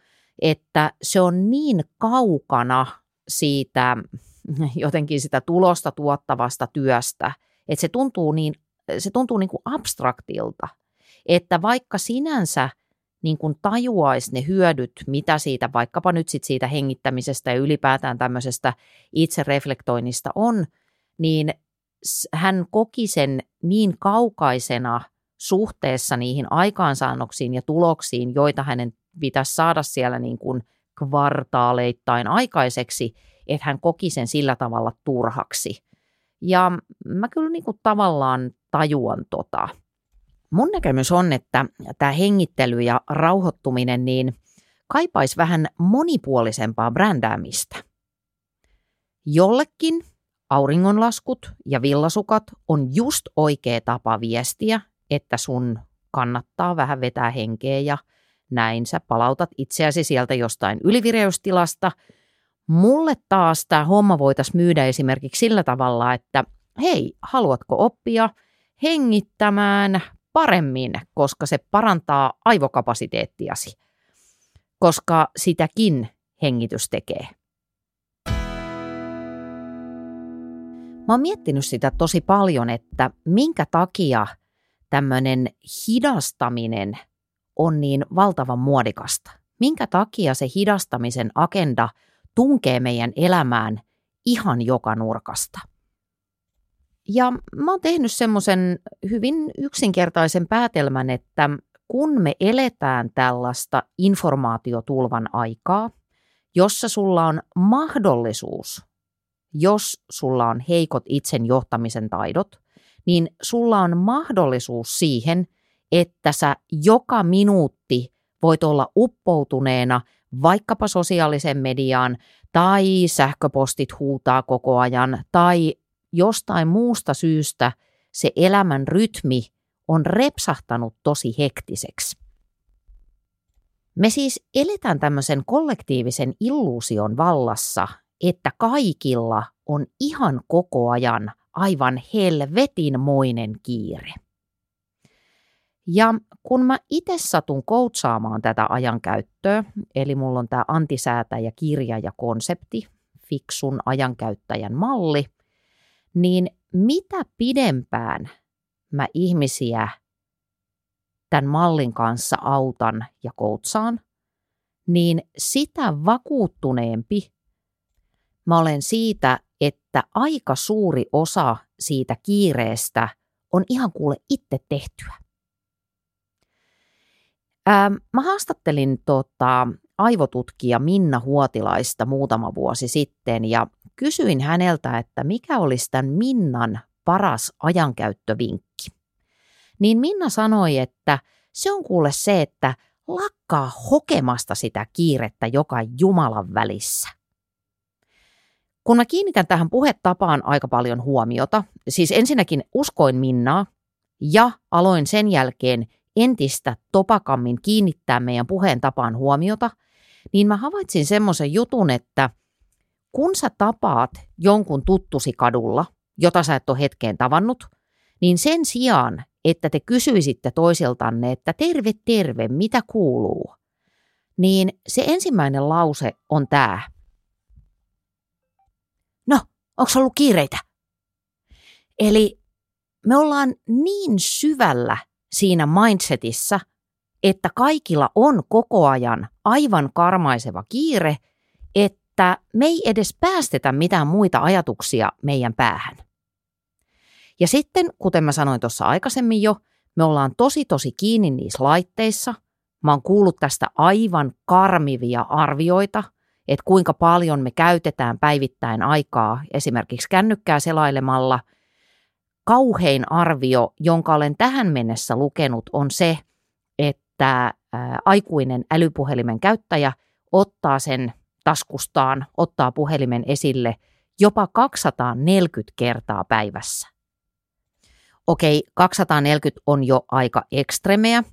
että se on niin kaukana siitä jotenkin sitä tulosta tuottavasta työstä, että se tuntuu niin, se tuntuu niin kuin abstraktilta, että vaikka sinänsä niin kuin tajuaisi ne hyödyt, mitä siitä vaikkapa nyt sit siitä hengittämisestä ja ylipäätään tämmöisestä itsereflektoinnista on, niin hän koki sen niin kaukaisena suhteessa niihin aikaansaannoksiin ja tuloksiin, joita hänen pitäisi saada siellä niin kuin kvartaaleittain aikaiseksi, että hän koki sen sillä tavalla turhaksi. Ja mä kyllä niin kuin tavallaan tajuan tota. Mun näkemys on, että tämä hengittely ja rauhoittuminen niin kaipaisi vähän monipuolisempaa brändäämistä. Jollekin auringonlaskut ja villasukat on just oikea tapa viestiä, että sun kannattaa vähän vetää henkeä ja näin sä palautat itseäsi sieltä jostain ylivireystilasta. Mulle taas tämä homma voitaisiin myydä esimerkiksi sillä tavalla, että hei, haluatko oppia hengittämään paremmin, koska se parantaa aivokapasiteettiasi, koska sitäkin hengitys tekee. Mä oon miettinyt sitä tosi paljon, että minkä takia tämmöinen hidastaminen on niin valtavan muodikasta. Minkä takia se hidastamisen agenda tunkee meidän elämään ihan joka nurkasta. Ja mä oon tehnyt semmoisen hyvin yksinkertaisen päätelmän, että kun me eletään tällaista informaatiotulvan aikaa, jossa sulla on mahdollisuus, jos sulla on heikot itsen johtamisen taidot, niin sulla on mahdollisuus siihen, että sä joka minuutti voit olla uppoutuneena vaikkapa sosiaalisen mediaan tai sähköpostit huutaa koko ajan tai jostain muusta syystä se elämän rytmi on repsahtanut tosi hektiseksi. Me siis eletään tämmöisen kollektiivisen illuusion vallassa, että kaikilla on ihan koko ajan aivan helvetinmoinen kiire. Ja kun mä itse satun koutsaamaan tätä ajankäyttöä, eli mulla on tämä antisäätäjä kirja ja konsepti, fiksun ajankäyttäjän malli, niin mitä pidempään mä ihmisiä tämän mallin kanssa autan ja koutsaan, niin sitä vakuuttuneempi mä olen siitä, että aika suuri osa siitä kiireestä on ihan kuule itse tehtyä. Ähm, mä haastattelin tota, aivotutkija Minna Huotilaista muutama vuosi sitten ja kysyin häneltä, että mikä olisi tämän Minnan paras ajankäyttövinkki. Niin Minna sanoi, että se on kuule se, että lakkaa hokemasta sitä kiirettä joka Jumalan välissä. Kun mä kiinnitän tähän puhetapaan aika paljon huomiota, siis ensinnäkin uskoin Minnaa ja aloin sen jälkeen entistä topakammin kiinnittää meidän puheen tapaan huomiota, niin mä havaitsin semmoisen jutun, että kun sä tapaat jonkun tuttusi kadulla, jota sä et ole hetkeen tavannut, niin sen sijaan, että te kysyisitte toisiltanne, että terve, terve, mitä kuuluu, niin se ensimmäinen lause on tämä. No, onko ollut kiireitä? Eli me ollaan niin syvällä siinä mindsetissä, että kaikilla on koko ajan aivan karmaiseva kiire, että me ei edes päästetä mitään muita ajatuksia meidän päähän. Ja sitten, kuten mä sanoin tuossa aikaisemmin jo, me ollaan tosi tosi kiinni niissä laitteissa. Mä oon kuullut tästä aivan karmivia arvioita, että kuinka paljon me käytetään päivittäin aikaa esimerkiksi kännykkää selailemalla – kauhein arvio, jonka olen tähän mennessä lukenut, on se, että aikuinen älypuhelimen käyttäjä ottaa sen taskustaan, ottaa puhelimen esille jopa 240 kertaa päivässä. Okei, 240 on jo aika ekstremeä.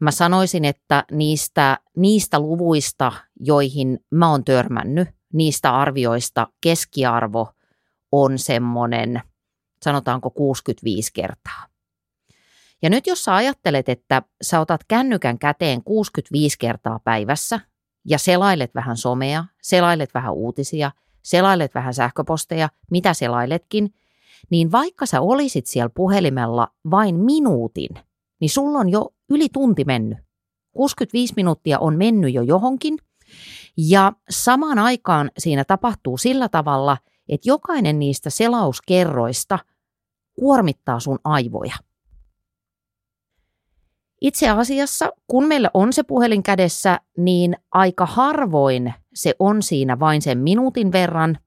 Mä sanoisin, että niistä, niistä luvuista, joihin mä oon törmännyt, niistä arvioista keskiarvo on semmoinen – sanotaanko 65 kertaa. Ja nyt jos sä ajattelet, että sä otat kännykän käteen 65 kertaa päivässä ja selailet vähän somea, selailet vähän uutisia, selailet vähän sähköposteja, mitä selailetkin, niin vaikka sä olisit siellä puhelimella vain minuutin, niin sulla on jo yli tunti mennyt. 65 minuuttia on mennyt jo johonkin – ja samaan aikaan siinä tapahtuu sillä tavalla, että jokainen niistä selauskerroista kuormittaa sun aivoja. Itse asiassa, kun meillä on se puhelin kädessä, niin aika harvoin se on siinä vain sen minuutin verran.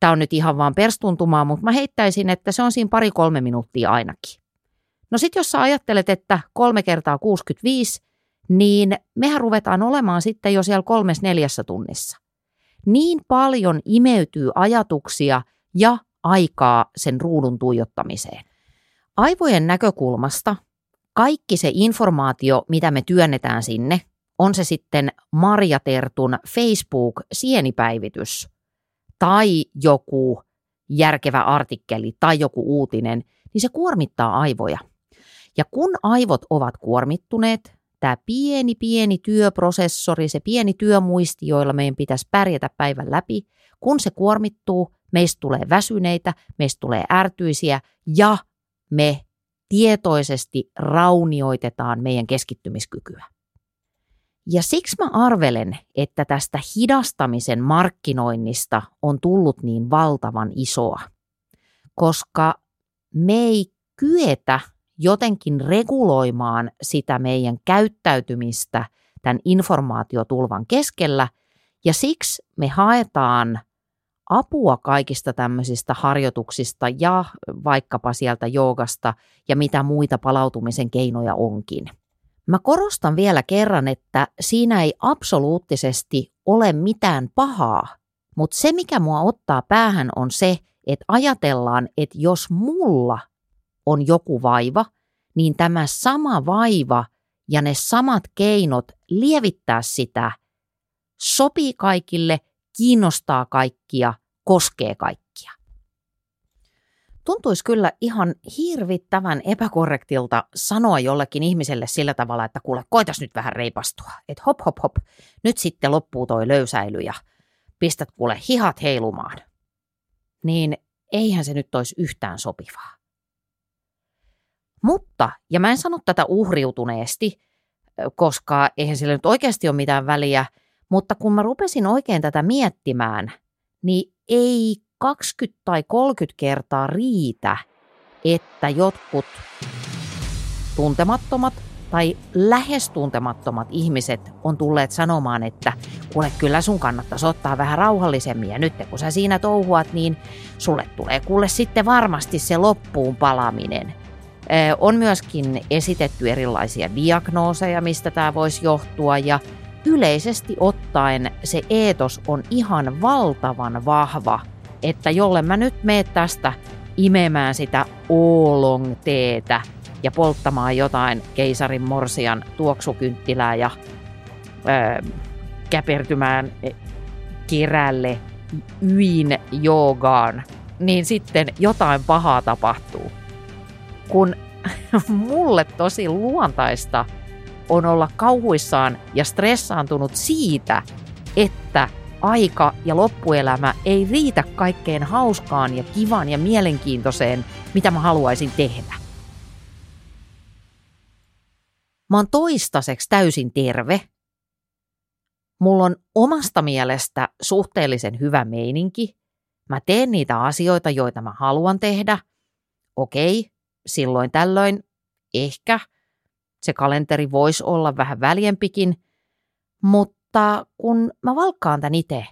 Tämä on nyt ihan vaan perstuntumaa, mutta mä heittäisin, että se on siinä pari-kolme minuuttia ainakin. No sit jos sä ajattelet, että kolme kertaa 65, niin mehän ruvetaan olemaan sitten jo siellä kolmes neljässä tunnissa. Niin paljon imeytyy ajatuksia ja aikaa sen ruudun tuijottamiseen. Aivojen näkökulmasta kaikki se informaatio, mitä me työnnetään sinne, on se sitten Marja Tertun Facebook-sienipäivitys tai joku järkevä artikkeli tai joku uutinen, niin se kuormittaa aivoja. Ja kun aivot ovat kuormittuneet, tämä pieni, pieni työprosessori, se pieni työmuisti, joilla meidän pitäisi pärjätä päivän läpi, kun se kuormittuu, meistä tulee väsyneitä, meistä tulee ärtyisiä ja me tietoisesti raunioitetaan meidän keskittymiskykyä. Ja siksi mä arvelen, että tästä hidastamisen markkinoinnista on tullut niin valtavan isoa, koska me ei kyetä jotenkin reguloimaan sitä meidän käyttäytymistä tämän informaatiotulvan keskellä, ja siksi me haetaan apua kaikista tämmöisistä harjoituksista ja vaikkapa sieltä joogasta ja mitä muita palautumisen keinoja onkin. Mä korostan vielä kerran, että siinä ei absoluuttisesti ole mitään pahaa, mutta se mikä mua ottaa päähän on se, että ajatellaan, että jos mulla on joku vaiva, niin tämä sama vaiva ja ne samat keinot lievittää sitä sopii kaikille, kiinnostaa kaikkia, koskee kaikkia. Tuntuisi kyllä ihan hirvittävän epäkorrektilta sanoa jollekin ihmiselle sillä tavalla, että kuule, koitas nyt vähän reipastua. Että hop hop hop, nyt sitten loppuu toi löysäily ja pistät kuule hihat heilumaan. Niin eihän se nyt olisi yhtään sopivaa. Mutta, ja mä en sano tätä uhriutuneesti, koska eihän sillä nyt oikeasti ole mitään väliä, mutta kun mä rupesin oikein tätä miettimään, niin ei 20 tai 30 kertaa riitä, että jotkut tuntemattomat tai lähes tuntemattomat ihmiset on tulleet sanomaan, että kuule kyllä sun kannattaisi ottaa vähän rauhallisemmin ja nyt kun sä siinä touhuat, niin sulle tulee kuule sitten varmasti se loppuun palaminen – on myöskin esitetty erilaisia diagnooseja, mistä tämä voisi johtua ja yleisesti ottaen se eetos on ihan valtavan vahva, että jolle mä nyt mene tästä imemään sitä oolong teetä ja polttamaan jotain keisarin morsian tuoksukynttilää ja ö, käpertymään kerälle yin joogaan, niin sitten jotain pahaa tapahtuu. Kun mulle tosi luontaista on olla kauhuissaan ja stressaantunut siitä, että aika ja loppuelämä ei riitä kaikkeen hauskaan ja kivan ja mielenkiintoiseen, mitä mä haluaisin tehdä. Mä oon toistaiseksi täysin terve. Mulla on omasta mielestä suhteellisen hyvä meininki. Mä teen niitä asioita, joita mä haluan tehdä. Okei, silloin tällöin ehkä se kalenteri voisi olla vähän väljempikin, mutta kun mä valkkaan tämän itse,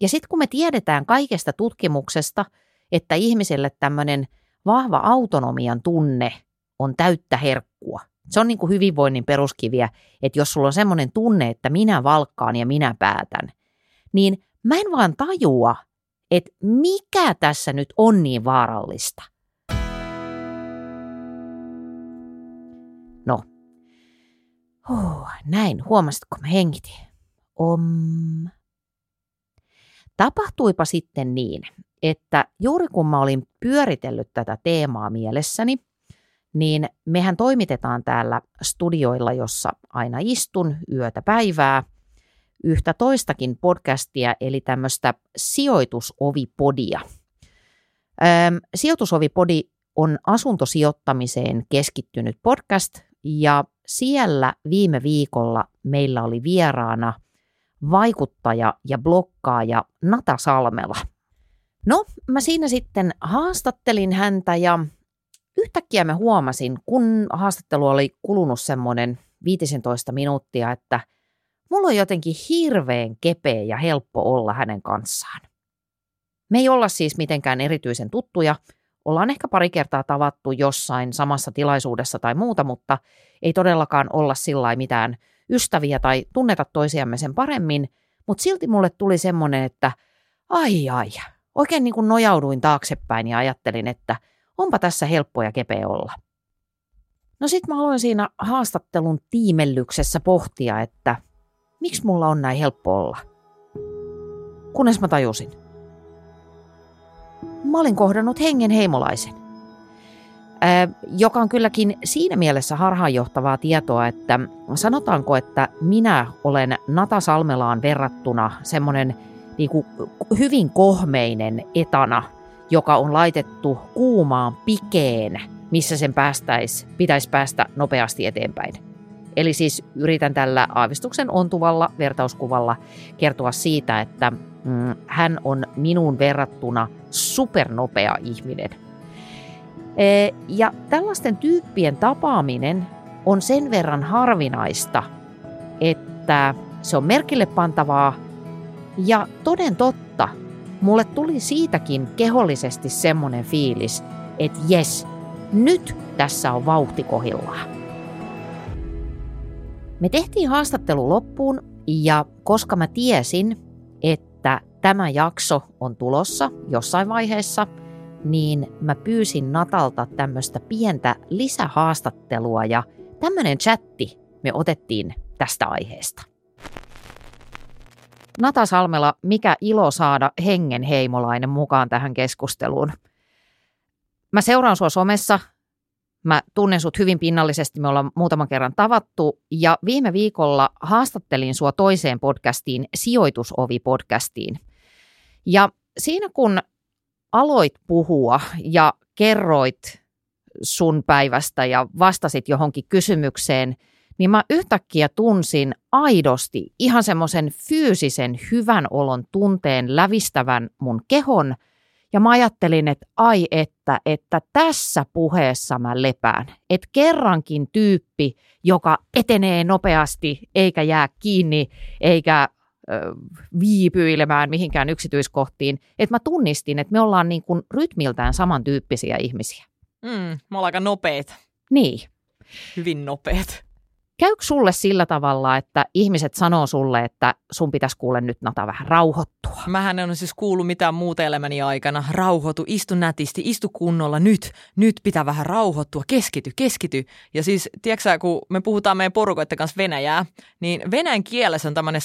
ja sitten kun me tiedetään kaikesta tutkimuksesta, että ihmiselle tämmöinen vahva autonomian tunne on täyttä herkkua. Se on niin kuin hyvinvoinnin peruskiviä, että jos sulla on semmoinen tunne, että minä valkkaan ja minä päätän, niin mä en vaan tajua, että mikä tässä nyt on niin vaarallista – Huh, näin, huomasitko mä hengitin? Om. tapahtuipa sitten niin, että juuri kun mä olin pyöritellyt tätä teemaa mielessäni, niin mehän toimitetaan täällä studioilla, jossa aina istun yötä päivää, yhtä toistakin podcastia, eli tämmöistä sijoitusovipodia. Ähm, sijoitusovipodi on asuntosijoittamiseen keskittynyt podcast, ja siellä viime viikolla meillä oli vieraana vaikuttaja ja blokkaaja Nata Salmela. No, mä siinä sitten haastattelin häntä ja yhtäkkiä mä huomasin, kun haastattelu oli kulunut semmoinen 15 minuuttia, että mulla on jotenkin hirveän kepeä ja helppo olla hänen kanssaan. Me ei olla siis mitenkään erityisen tuttuja, ollaan ehkä pari kertaa tavattu jossain samassa tilaisuudessa tai muuta, mutta ei todellakaan olla sillä mitään ystäviä tai tunneta toisiamme sen paremmin, mutta silti mulle tuli semmoinen, että ai ai, oikein niin kuin nojauduin taaksepäin ja ajattelin, että onpa tässä helppo ja kepeä olla. No sit mä aloin siinä haastattelun tiimellyksessä pohtia, että miksi mulla on näin helppo olla. Kunnes mä tajusin. Mä olin kohdannut hengen heimolaisen, joka on kylläkin siinä mielessä harhaanjohtavaa tietoa, että sanotaanko, että minä olen Nata Salmelaan verrattuna semmoinen niin hyvin kohmeinen etana, joka on laitettu kuumaan pikeen, missä sen päästäisi, pitäisi päästä nopeasti eteenpäin. Eli siis yritän tällä aavistuksen ontuvalla vertauskuvalla kertoa siitä, että hän on minuun verrattuna supernopea ihminen. E, ja tällaisten tyyppien tapaaminen on sen verran harvinaista, että se on merkille pantavaa ja toden totta, mulle tuli siitäkin kehollisesti semmoinen fiilis, että jes, nyt tässä on vauhti kohillaan. Me tehtiin haastattelu loppuun ja koska mä tiesin, että tämä jakso on tulossa jossain vaiheessa, niin mä pyysin Natalta tämmöistä pientä lisähaastattelua ja tämmöinen chatti me otettiin tästä aiheesta. Nata Salmela, mikä ilo saada hengenheimolainen mukaan tähän keskusteluun. Mä seuraan sua somessa, mä tunnen sut hyvin pinnallisesti, me ollaan muutaman kerran tavattu ja viime viikolla haastattelin sua toiseen podcastiin, Sijoitusovi-podcastiin. Ja siinä kun aloit puhua ja kerroit sun päivästä ja vastasit johonkin kysymykseen – niin mä yhtäkkiä tunsin aidosti ihan semmoisen fyysisen hyvän olon tunteen lävistävän mun kehon. Ja mä ajattelin, että ai että, että tässä puheessa mä lepään. Että kerrankin tyyppi, joka etenee nopeasti eikä jää kiinni eikä viipyilemään mihinkään yksityiskohtiin. Että mä tunnistin, että me ollaan niin kuin rytmiltään samantyyppisiä ihmisiä. Mm, me ollaan aika nopeita. Niin. Hyvin nopeat. Käykö sulle sillä tavalla, että ihmiset sanoo sulle, että sun pitäisi kuule nyt Nata vähän rauhoittua? Mähän en ole siis kuullut mitään muuta elämäni aikana. Rauhoitu, istu nätisti, istu kunnolla, nyt, nyt pitää vähän rauhoittua, keskity, keskity. Ja siis, tiedätkö kun me puhutaan meidän porukoiden kanssa venäjää, niin venäjän kielessä on tämmöinen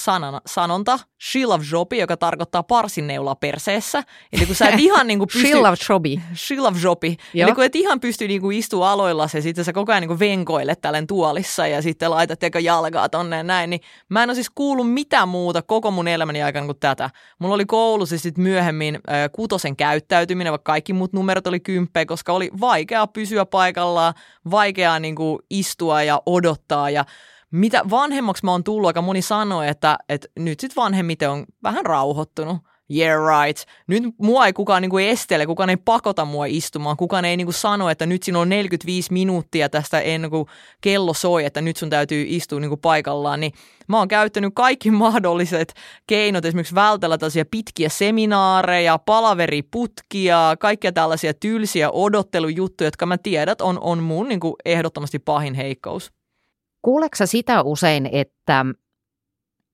sanana, sanonta, shilavjobi, joka tarkoittaa parsinneulaa perseessä. Eli kun sä et ihan niin kuin pysty... Shilavjobi. Shilavjobi. Eli kun et ihan pysty niin kuin istua aloilla ja sitten sä koko ajan niin kuin venkoilet tällä tuolissa ja sitten laitat teko jalkaa tonne ja näin, niin mä en ole siis kuullut mitään muuta koko mun elämäni aikana kuin tätä. Mulla oli koulussa sitten myöhemmin äh, kutosen käyttäytyminen, vaikka kaikki muut numerot oli kymppejä, koska oli vaikeaa pysyä paikallaan, vaikeaa niin kuin istua ja odottaa ja mitä vanhemmaksi mä oon tullut, aika moni sanoi, että, että nyt sitten vanhemmiten on vähän rauhoittunut. Yeah right, nyt mua ei kukaan niinku estele, kukaan ei pakota mua istumaan, kukaan ei niinku sano, että nyt siinä on 45 minuuttia tästä ennen kuin kello soi, että nyt sun täytyy istua niinku paikallaan, niin mä oon käyttänyt kaikki mahdolliset keinot, esimerkiksi vältellä tällaisia pitkiä seminaareja, palaveriputkia, kaikkia tällaisia tylsiä odottelujuttuja, jotka mä tiedät on, on mun niinku ehdottomasti pahin heikkous. Kuuleeko sitä usein, että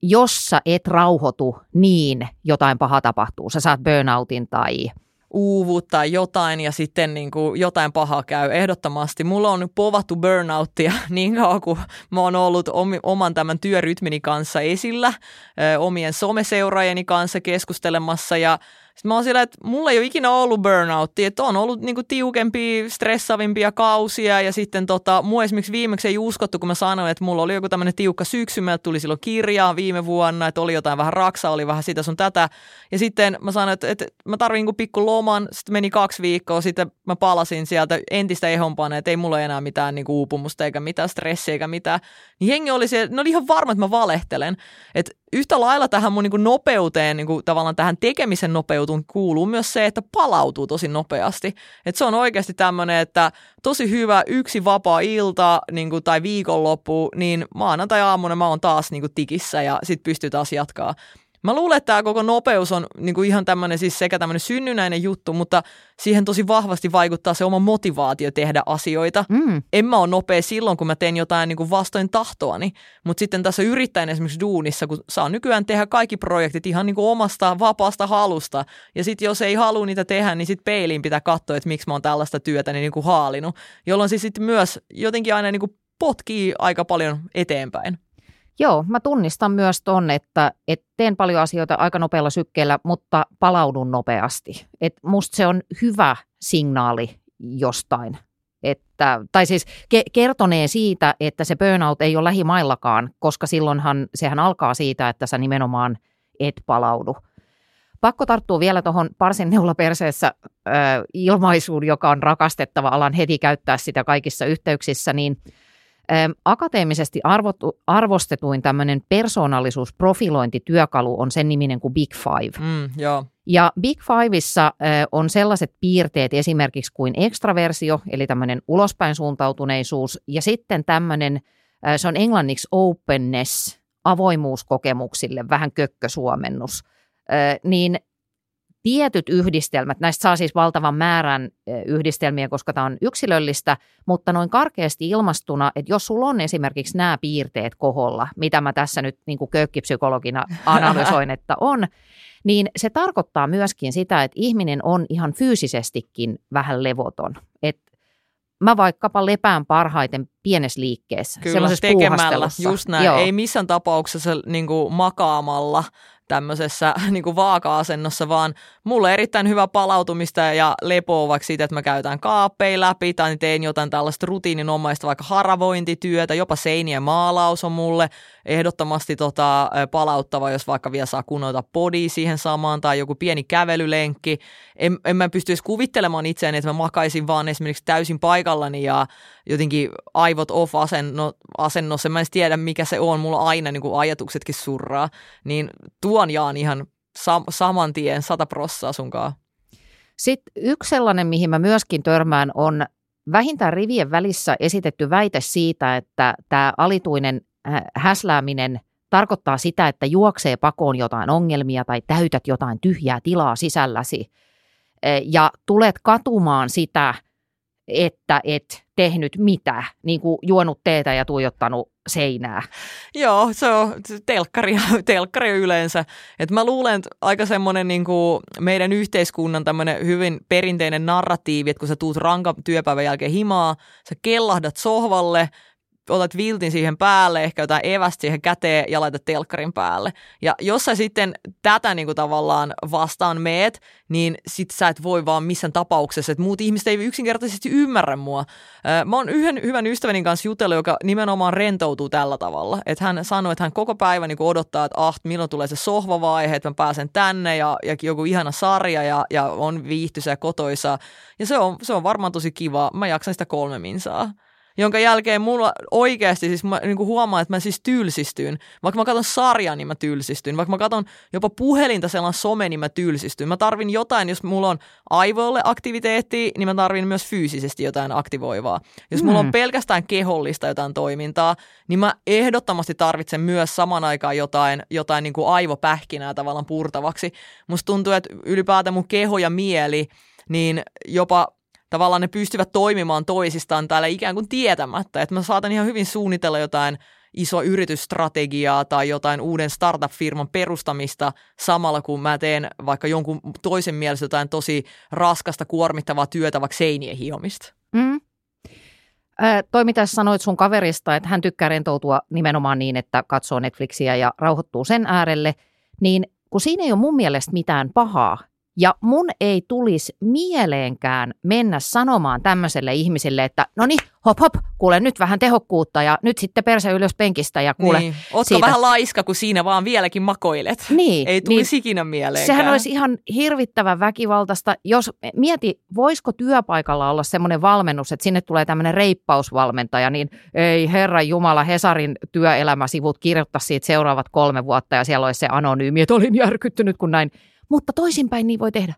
jos sä et rauhoitu, niin jotain paha tapahtuu. Sä saat burnoutin tai uuvut tai jotain ja sitten niin kuin jotain pahaa käy ehdottomasti. Mulla on povattu burnouttia niin kauan kuin mä oon ollut oman tämän työrytmini kanssa esillä, omien someseuraajeni kanssa keskustelemassa ja sitten mä oon sillä, että mulla ei ole ikinä ollut burnoutti, että on ollut niinku tiukempia, stressavimpia kausia ja sitten tota, mua esimerkiksi viimeksi ei uskottu, kun mä sanoin, että mulla oli joku tämmöinen tiukka syksy, meillä tuli silloin kirjaa viime vuonna, että oli jotain vähän raksa, oli vähän sitä sun tätä. Ja sitten mä sanoin, että, että mä tarvin niinku pikku loman, sitten meni kaksi viikkoa, sitten mä palasin sieltä entistä ehompana, että ei mulla enää mitään niinku uupumusta eikä mitään stressiä eikä mitään. Niin jengi oli siellä, ne oli ihan varma, että mä valehtelen. Että yhtä lailla tähän mun niin nopeuteen, niin kuin tavallaan tähän tekemisen nopeutuun kuuluu myös se, että palautuu tosi nopeasti. Et se on oikeasti tämmöinen, että tosi hyvä yksi vapaa ilta niin kuin, tai viikonloppu, niin maanantai-aamuna mä oon taas niin kuin, tikissä ja sit pystyy taas jatkaa. Mä luulen, että tämä koko nopeus on niin kuin ihan tämmöinen siis sekä tämmöinen synnynäinen juttu, mutta siihen tosi vahvasti vaikuttaa se oma motivaatio tehdä asioita. Mm. En mä ole nopea silloin, kun mä teen jotain niin kuin vastoin tahtoani, mutta sitten tässä yrittäjän esimerkiksi duunissa, kun saa nykyään tehdä kaikki projektit ihan niin kuin omasta vapaasta halusta, ja sitten jos ei halua niitä tehdä, niin sitten peiliin pitää katsoa, että miksi mä oon tällaista työtä niin kuin haalinut, jolloin siis sitten myös jotenkin aina niin kuin potkii aika paljon eteenpäin. Joo, mä tunnistan myös ton, että, että teen paljon asioita aika nopealla sykkeellä, mutta palaudun nopeasti. Et musta se on hyvä signaali jostain. Että, tai siis ke- kertonee siitä, että se burnout ei ole lähimaillakaan, koska silloinhan sehän alkaa siitä, että sä nimenomaan et palaudu. Pakko tarttua vielä tuohon parsin neulaperseessä äh, ilmaisuun, joka on rakastettava alan heti käyttää sitä kaikissa yhteyksissä, niin – Akateemisesti arvotu, arvostetuin tämmöinen persoonallisuusprofilointityökalu on sen niminen kuin Big Five. Mm, joo. Ja Big Fiveissa on sellaiset piirteet esimerkiksi kuin ekstraversio, eli tämmöinen ulospäin suuntautuneisuus, ja sitten tämmöinen, se on englanniksi openness, avoimuuskokemuksille, vähän kökkösuomennus, niin tietyt yhdistelmät, näistä saa siis valtavan määrän yhdistelmiä, koska tämä on yksilöllistä, mutta noin karkeasti ilmastuna, että jos sulla on esimerkiksi nämä piirteet koholla, mitä mä tässä nyt niin kuin kökkipsykologina analysoin, että on, niin se tarkoittaa myöskin sitä, että ihminen on ihan fyysisestikin vähän levoton. että mä vaikkapa lepään parhaiten pienessä liikkeessä, Kyllä, tekemällä, just näin. Joo. Ei missään tapauksessa niin kuin makaamalla tämmöisessä niin kuin vaaka-asennossa, vaan mulle erittäin hyvä palautumista ja lepoa vaikka siitä, että mä käytän kaappeja läpi tai teen jotain tällaista rutiininomaista vaikka haravointityötä, jopa seinien maalaus on mulle ehdottomasti tota, palauttava, jos vaikka vielä saa kunnoita podi siihen samaan tai joku pieni kävelylenkki. En, en mä pystyisi kuvittelemaan itseäni, että mä makaisin vaan esimerkiksi täysin paikallani ja jotenkin aivot off asenno, asennossa. Mä en tiedä, mikä se on. Mulla aina niin kuin ajatuksetkin surraa. Niin tuon jaan ihan sam- saman tien sata prossaa sunkaan. Sitten yksi sellainen, mihin mä myöskin törmään, on vähintään rivien välissä esitetty väite siitä, että tämä alituinen häslääminen tarkoittaa sitä, että juoksee pakoon jotain ongelmia tai täytät jotain tyhjää tilaa sisälläsi ja tulet katumaan sitä, että et tehnyt mitä, niin kuin juonut teetä ja tuijottanut seinää. Joo, se on telkkari, telkkari yleensä. Et mä luulen, että aika semmoinen niin meidän yhteiskunnan tämmöinen hyvin perinteinen narratiivi, että kun sä tuut rankan työpäivän jälkeen himaa, sä kellahdat sohvalle – otat viltin siihen päälle, ehkä jotain evästä siihen käteen ja laitat telkkarin päälle. Ja jos sä sitten tätä niin kuin tavallaan vastaan meet, niin sit sä et voi vaan missään tapauksessa, että muut ihmiset ei yksinkertaisesti ymmärrä mua. Mä oon yhden hyvän ystäväni kanssa jutellut, joka nimenomaan rentoutuu tällä tavalla. Että hän sanoi, että hän koko päivä niin odottaa, että ah, milloin tulee se sohvavaihe, että mä pääsen tänne ja, ja joku ihana sarja ja, ja on viihtyisä ja kotoisa. Ja se on, se on varmaan tosi kiva. Mä jaksan sitä kolme minsaa jonka jälkeen mulla oikeasti siis mä niin huomaan, että mä siis tylsistyn. Vaikka mä katson sarjaa, niin mä tylsistyn. Vaikka mä katson jopa puhelinta sellainen some, niin mä tylsistyn. Mä tarvin jotain, jos mulla on aivoille aktiviteetti, niin mä tarvin myös fyysisesti jotain aktivoivaa. Jos mulla on mm. pelkästään kehollista jotain toimintaa, niin mä ehdottomasti tarvitsen myös saman aikaan jotain, jotain niin kuin aivopähkinää tavallaan purtavaksi. Musta tuntuu, että ylipäätään mun keho ja mieli, niin jopa tavallaan ne pystyvät toimimaan toisistaan täällä ikään kuin tietämättä. Että mä saatan ihan hyvin suunnitella jotain iso yritysstrategiaa tai jotain uuden startup-firman perustamista samalla kun mä teen vaikka jonkun toisen mielestä jotain tosi raskasta kuormittavaa työtä, vaikka seinien hiomista. Mm. Toi mitä sanoit sun kaverista, että hän tykkää rentoutua nimenomaan niin, että katsoo Netflixiä ja rauhoittuu sen äärelle, niin kun siinä ei ole mun mielestä mitään pahaa, ja mun ei tulisi mieleenkään mennä sanomaan tämmöiselle ihmiselle, että no niin, hop hop, kuule nyt vähän tehokkuutta ja nyt sitten perse ylös penkistä ja kuule niin. Ootko siitä. vähän laiska, kun siinä vaan vieläkin makoilet? Niin, Ei tulisi niin, ikinä mieleenkään. Sehän olisi ihan hirvittävän väkivaltaista. Jos mieti, voisiko työpaikalla olla semmoinen valmennus, että sinne tulee tämmöinen reippausvalmentaja, niin ei herra Jumala Hesarin työelämäsivut kirjoittaa siitä seuraavat kolme vuotta ja siellä olisi se anonyymi, että olin järkyttynyt kun näin. Mutta toisinpäin niin voi tehdä.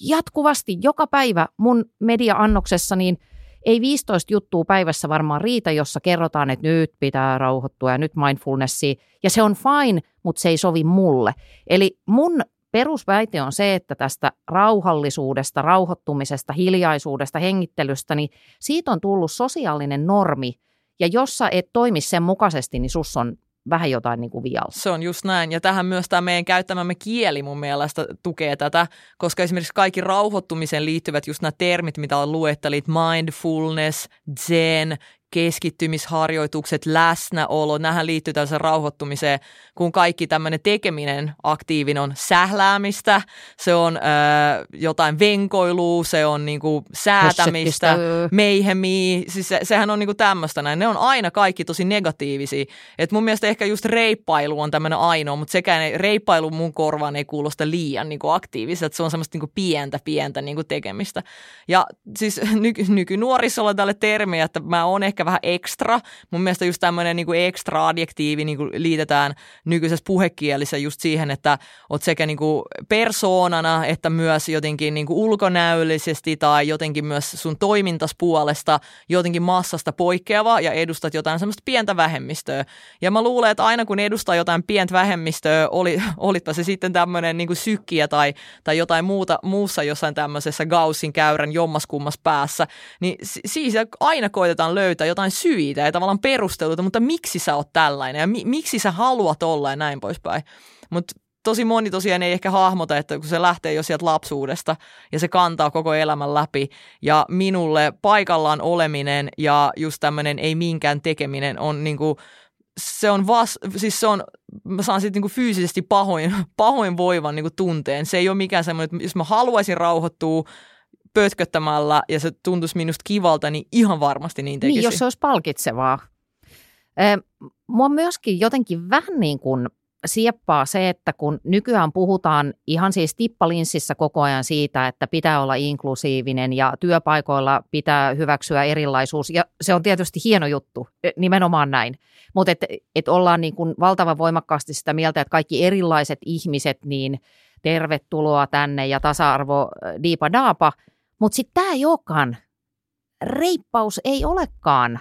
Jatkuvasti, joka päivä mun media-annoksessa, niin ei 15 juttua päivässä varmaan riitä, jossa kerrotaan, että nyt pitää rauhoittua ja nyt mindfulnessia. Ja se on fine, mutta se ei sovi mulle. Eli mun perusväite on se, että tästä rauhallisuudesta, rauhoittumisesta, hiljaisuudesta, hengittelystä, niin siitä on tullut sosiaalinen normi. Ja jos sä et toimi sen mukaisesti, niin sus on vähän jotain niin kuin vialla. Se on just näin. Ja tähän myös tämä meidän käyttämämme kieli mun mielestä tukee tätä, koska esimerkiksi kaikki rauhoittumiseen liittyvät just nämä termit, mitä luettelit, mindfulness, zen, keskittymisharjoitukset, läsnäolo, nähän liittyy tällaiseen rauhoittumiseen, kun kaikki tämmöinen tekeminen aktiivinen on sähläämistä, se on ö, jotain venkoilua, se on niinku säätämistä, meihemiä, siis se, sehän on niinku tämmöistä näin. Ne on aina kaikki tosi negatiivisia. Et mun mielestä ehkä just reippailu on tämmöinen ainoa, mutta sekään ei, reippailu mun korvaan ei kuulosta liian niinku aktiivista, se on semmoista niinku pientä, pientä niinku tekemistä. Ja siis nyky, nykynuorissa on tälle termiä, että mä oon ehkä vähän ekstra. Mun mielestä just tämmöinen niin ekstra adjektiivi niin kuin liitetään nykyisessä puhekielissä just siihen, että oot sekä niin kuin persoonana että myös jotenkin niin kuin ulkonäöllisesti tai jotenkin myös sun toimintas puolesta jotenkin massasta poikkeava ja edustat jotain semmoista pientä vähemmistöä. Ja mä luulen, että aina kun edustaa jotain pientä vähemmistöä, oli, olitpa se sitten tämmöinen niin kuin sykkiä tai, tai jotain muuta muussa jossain tämmöisessä Gaussin käyrän jommaskummas päässä, niin siis aina koitetaan löytää jotain syitä ja tavallaan perusteluita, mutta miksi sä oot tällainen ja mi- miksi sä haluat olla ja näin poispäin. Mutta tosi moni tosiaan ei ehkä hahmota, että kun se lähtee jo sieltä lapsuudesta ja se kantaa koko elämän läpi. Ja minulle paikallaan oleminen ja just tämmöinen ei minkään tekeminen on niinku, se on vas, siis se on, mä saan sitten niinku fyysisesti pahoin, pahoin voivan niinku tunteen. Se ei ole mikään semmoinen, että jos mä haluaisin rauhoittua, pötköttämällä ja se tuntuisi minusta kivalta, niin ihan varmasti niin tekisi. Niin, jos se olisi palkitsevaa. Mua myöskin jotenkin vähän niin kuin sieppaa se, että kun nykyään puhutaan ihan siis tippalinssissä koko ajan siitä, että pitää olla inklusiivinen ja työpaikoilla pitää hyväksyä erilaisuus, ja se on tietysti hieno juttu, e, nimenomaan näin, mutta että et ollaan niin kuin valtavan voimakkaasti sitä mieltä, että kaikki erilaiset ihmiset, niin tervetuloa tänne ja tasa-arvo diipa daapa – mutta sitten tämä ei olekaan, reippaus ei olekaan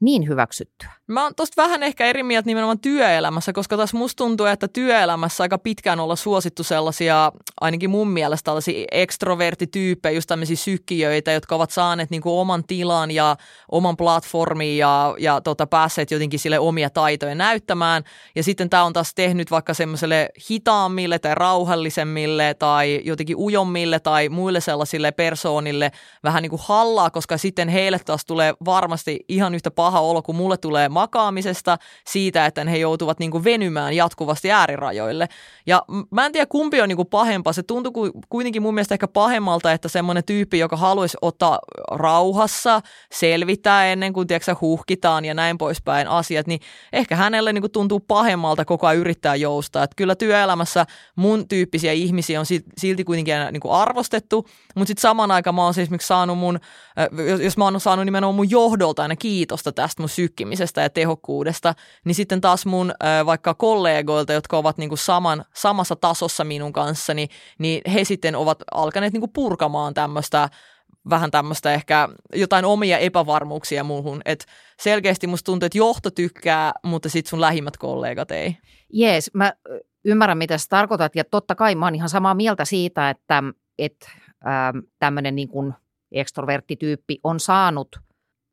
niin hyväksyttyä. Mä oon tosta vähän ehkä eri mieltä nimenomaan työelämässä, koska taas musta tuntuu, että työelämässä aika pitkään olla suosittu sellaisia, ainakin mun mielestä tällaisia ekstrovertityyppejä, just tämmöisiä sykkiöitä, jotka ovat saaneet niinku oman tilan ja oman platformin ja, ja tota, päässeet jotenkin sille omia taitoja näyttämään. Ja sitten tämä on taas tehnyt vaikka semmoiselle hitaammille tai rauhallisemmille tai jotenkin ujommille tai muille sellaisille persoonille vähän niin kuin hallaa, koska sitten heille taas tulee varmasti ihan yhtä paha olo, kun mulle tulee makaamisesta, siitä, että he joutuvat niin kuin venymään jatkuvasti äärirajoille. Ja mä en tiedä, kumpi on niin kuin pahempaa. Se tuntuu kuitenkin mun mielestä ehkä pahemmalta, että semmoinen tyyppi, joka haluaisi ottaa rauhassa, selvittää ennen kuin tiedätkö, huhkitaan ja näin poispäin asiat, niin ehkä hänelle niin kuin tuntuu pahemmalta koko ajan yrittää joustaa. Että kyllä työelämässä mun tyyppisiä ihmisiä on silti kuitenkin niin kuin arvostettu, mutta sitten saman aikaan mä oon siis esimerkiksi saanut mun, jos mä oon saanut nimenomaan mun johdolta aina kiitosta tästä mun sykkimisestä tehokkuudesta, niin sitten taas mun vaikka kollegoilta, jotka ovat niin kuin saman, samassa tasossa minun kanssani, niin he sitten ovat alkaneet niin kuin purkamaan tämmöistä vähän tämmöistä ehkä jotain omia epävarmuuksia muuhun. Et selkeästi musta tuntuu, että johto tykkää, mutta sitten sun lähimmät kollegat ei. Jees, mä ymmärrän mitä sä tarkoitat ja totta kai mä oon ihan samaa mieltä siitä, että, että ähm, tämmöinen niin kuin on saanut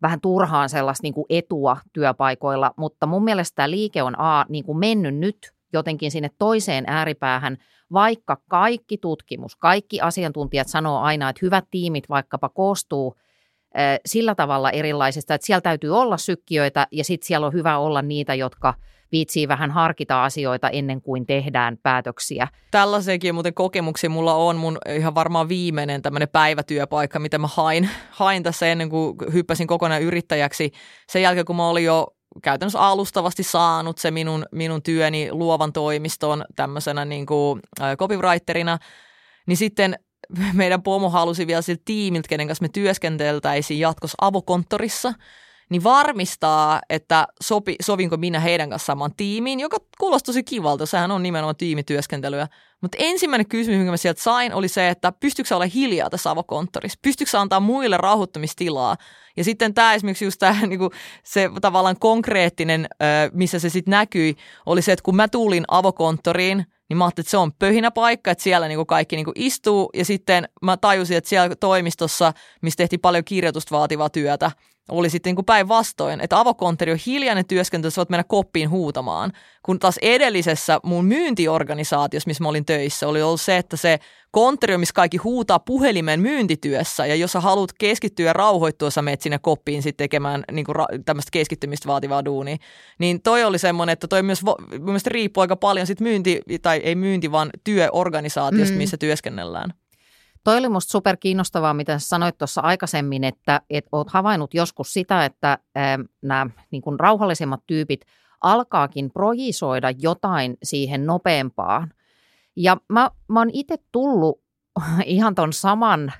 vähän turhaan sellaista niin kuin etua työpaikoilla, mutta mun mielestä tämä liike on A, niin kuin mennyt nyt jotenkin sinne toiseen ääripäähän, vaikka kaikki tutkimus, kaikki asiantuntijat sanoo aina, että hyvät tiimit vaikkapa koostuu sillä tavalla erilaisista, että siellä täytyy olla sykkiöitä ja sitten siellä on hyvä olla niitä, jotka viitsii vähän harkita asioita ennen kuin tehdään päätöksiä. Tällaisiakin muuten kokemuksia mulla on mun ihan varmaan viimeinen tämmöinen päivätyöpaikka, mitä mä hain, hain tässä ennen kuin hyppäsin kokonaan yrittäjäksi. Sen jälkeen, kun mä olin jo käytännössä alustavasti saanut se minun, minun työni luovan toimiston tämmöisenä niin kuin, copywriterina, niin sitten meidän pomo halusi vielä siltä tiimiltä, kenen kanssa me työskenteltäisiin jatkossa avokonttorissa, niin varmistaa, että sopi, sovinko minä heidän kanssa saman tiimiin, joka kuulosti tosi kivalta, sehän on nimenomaan tiimityöskentelyä. Mutta ensimmäinen kysymys, minkä mä sieltä sain, oli se, että pystyykö sä olla hiljaa tässä avokonttorissa? Pystyykö sä antaa muille rauhoittumistilaa? Ja sitten tämä esimerkiksi just tämä niinku, se tavallaan konkreettinen, missä se sitten näkyi, oli se, että kun mä tulin avokonttoriin, niin mä ajattelin, että se on pöhinä paikka, että siellä niinku kaikki niinku istuu. Ja sitten mä tajusin, että siellä toimistossa, missä tehtiin paljon kirjoitusta vaativaa työtä, oli sitten niin päinvastoin, että avokontteri on hiljainen työskentely, että voit mennä koppiin huutamaan. Kun taas edellisessä mun myyntiorganisaatiossa, missä mä olin töissä, oli ollut se, että se kontteri, missä kaikki huutaa puhelimen myyntityössä, ja jos sä haluat keskittyä ja rauhoittua, sä menet sinne koppiin sitten tekemään niin kuin ra- tämmöistä keskittymistä vaativaa duunia. Niin toi oli semmoinen, että toi myös vo- riippuu aika paljon sit myynti, tai ei myynti, vaan työorganisaatiosta, mm. missä työskennellään. Toi oli musta super kiinnostavaa, mitä sanoit tuossa aikaisemmin, että, että oot havainnut joskus sitä, että nämä niin rauhallisemmat tyypit alkaakin projisoida jotain siihen nopeampaan. Ja mä, mä oon itse tullut ihan ton saman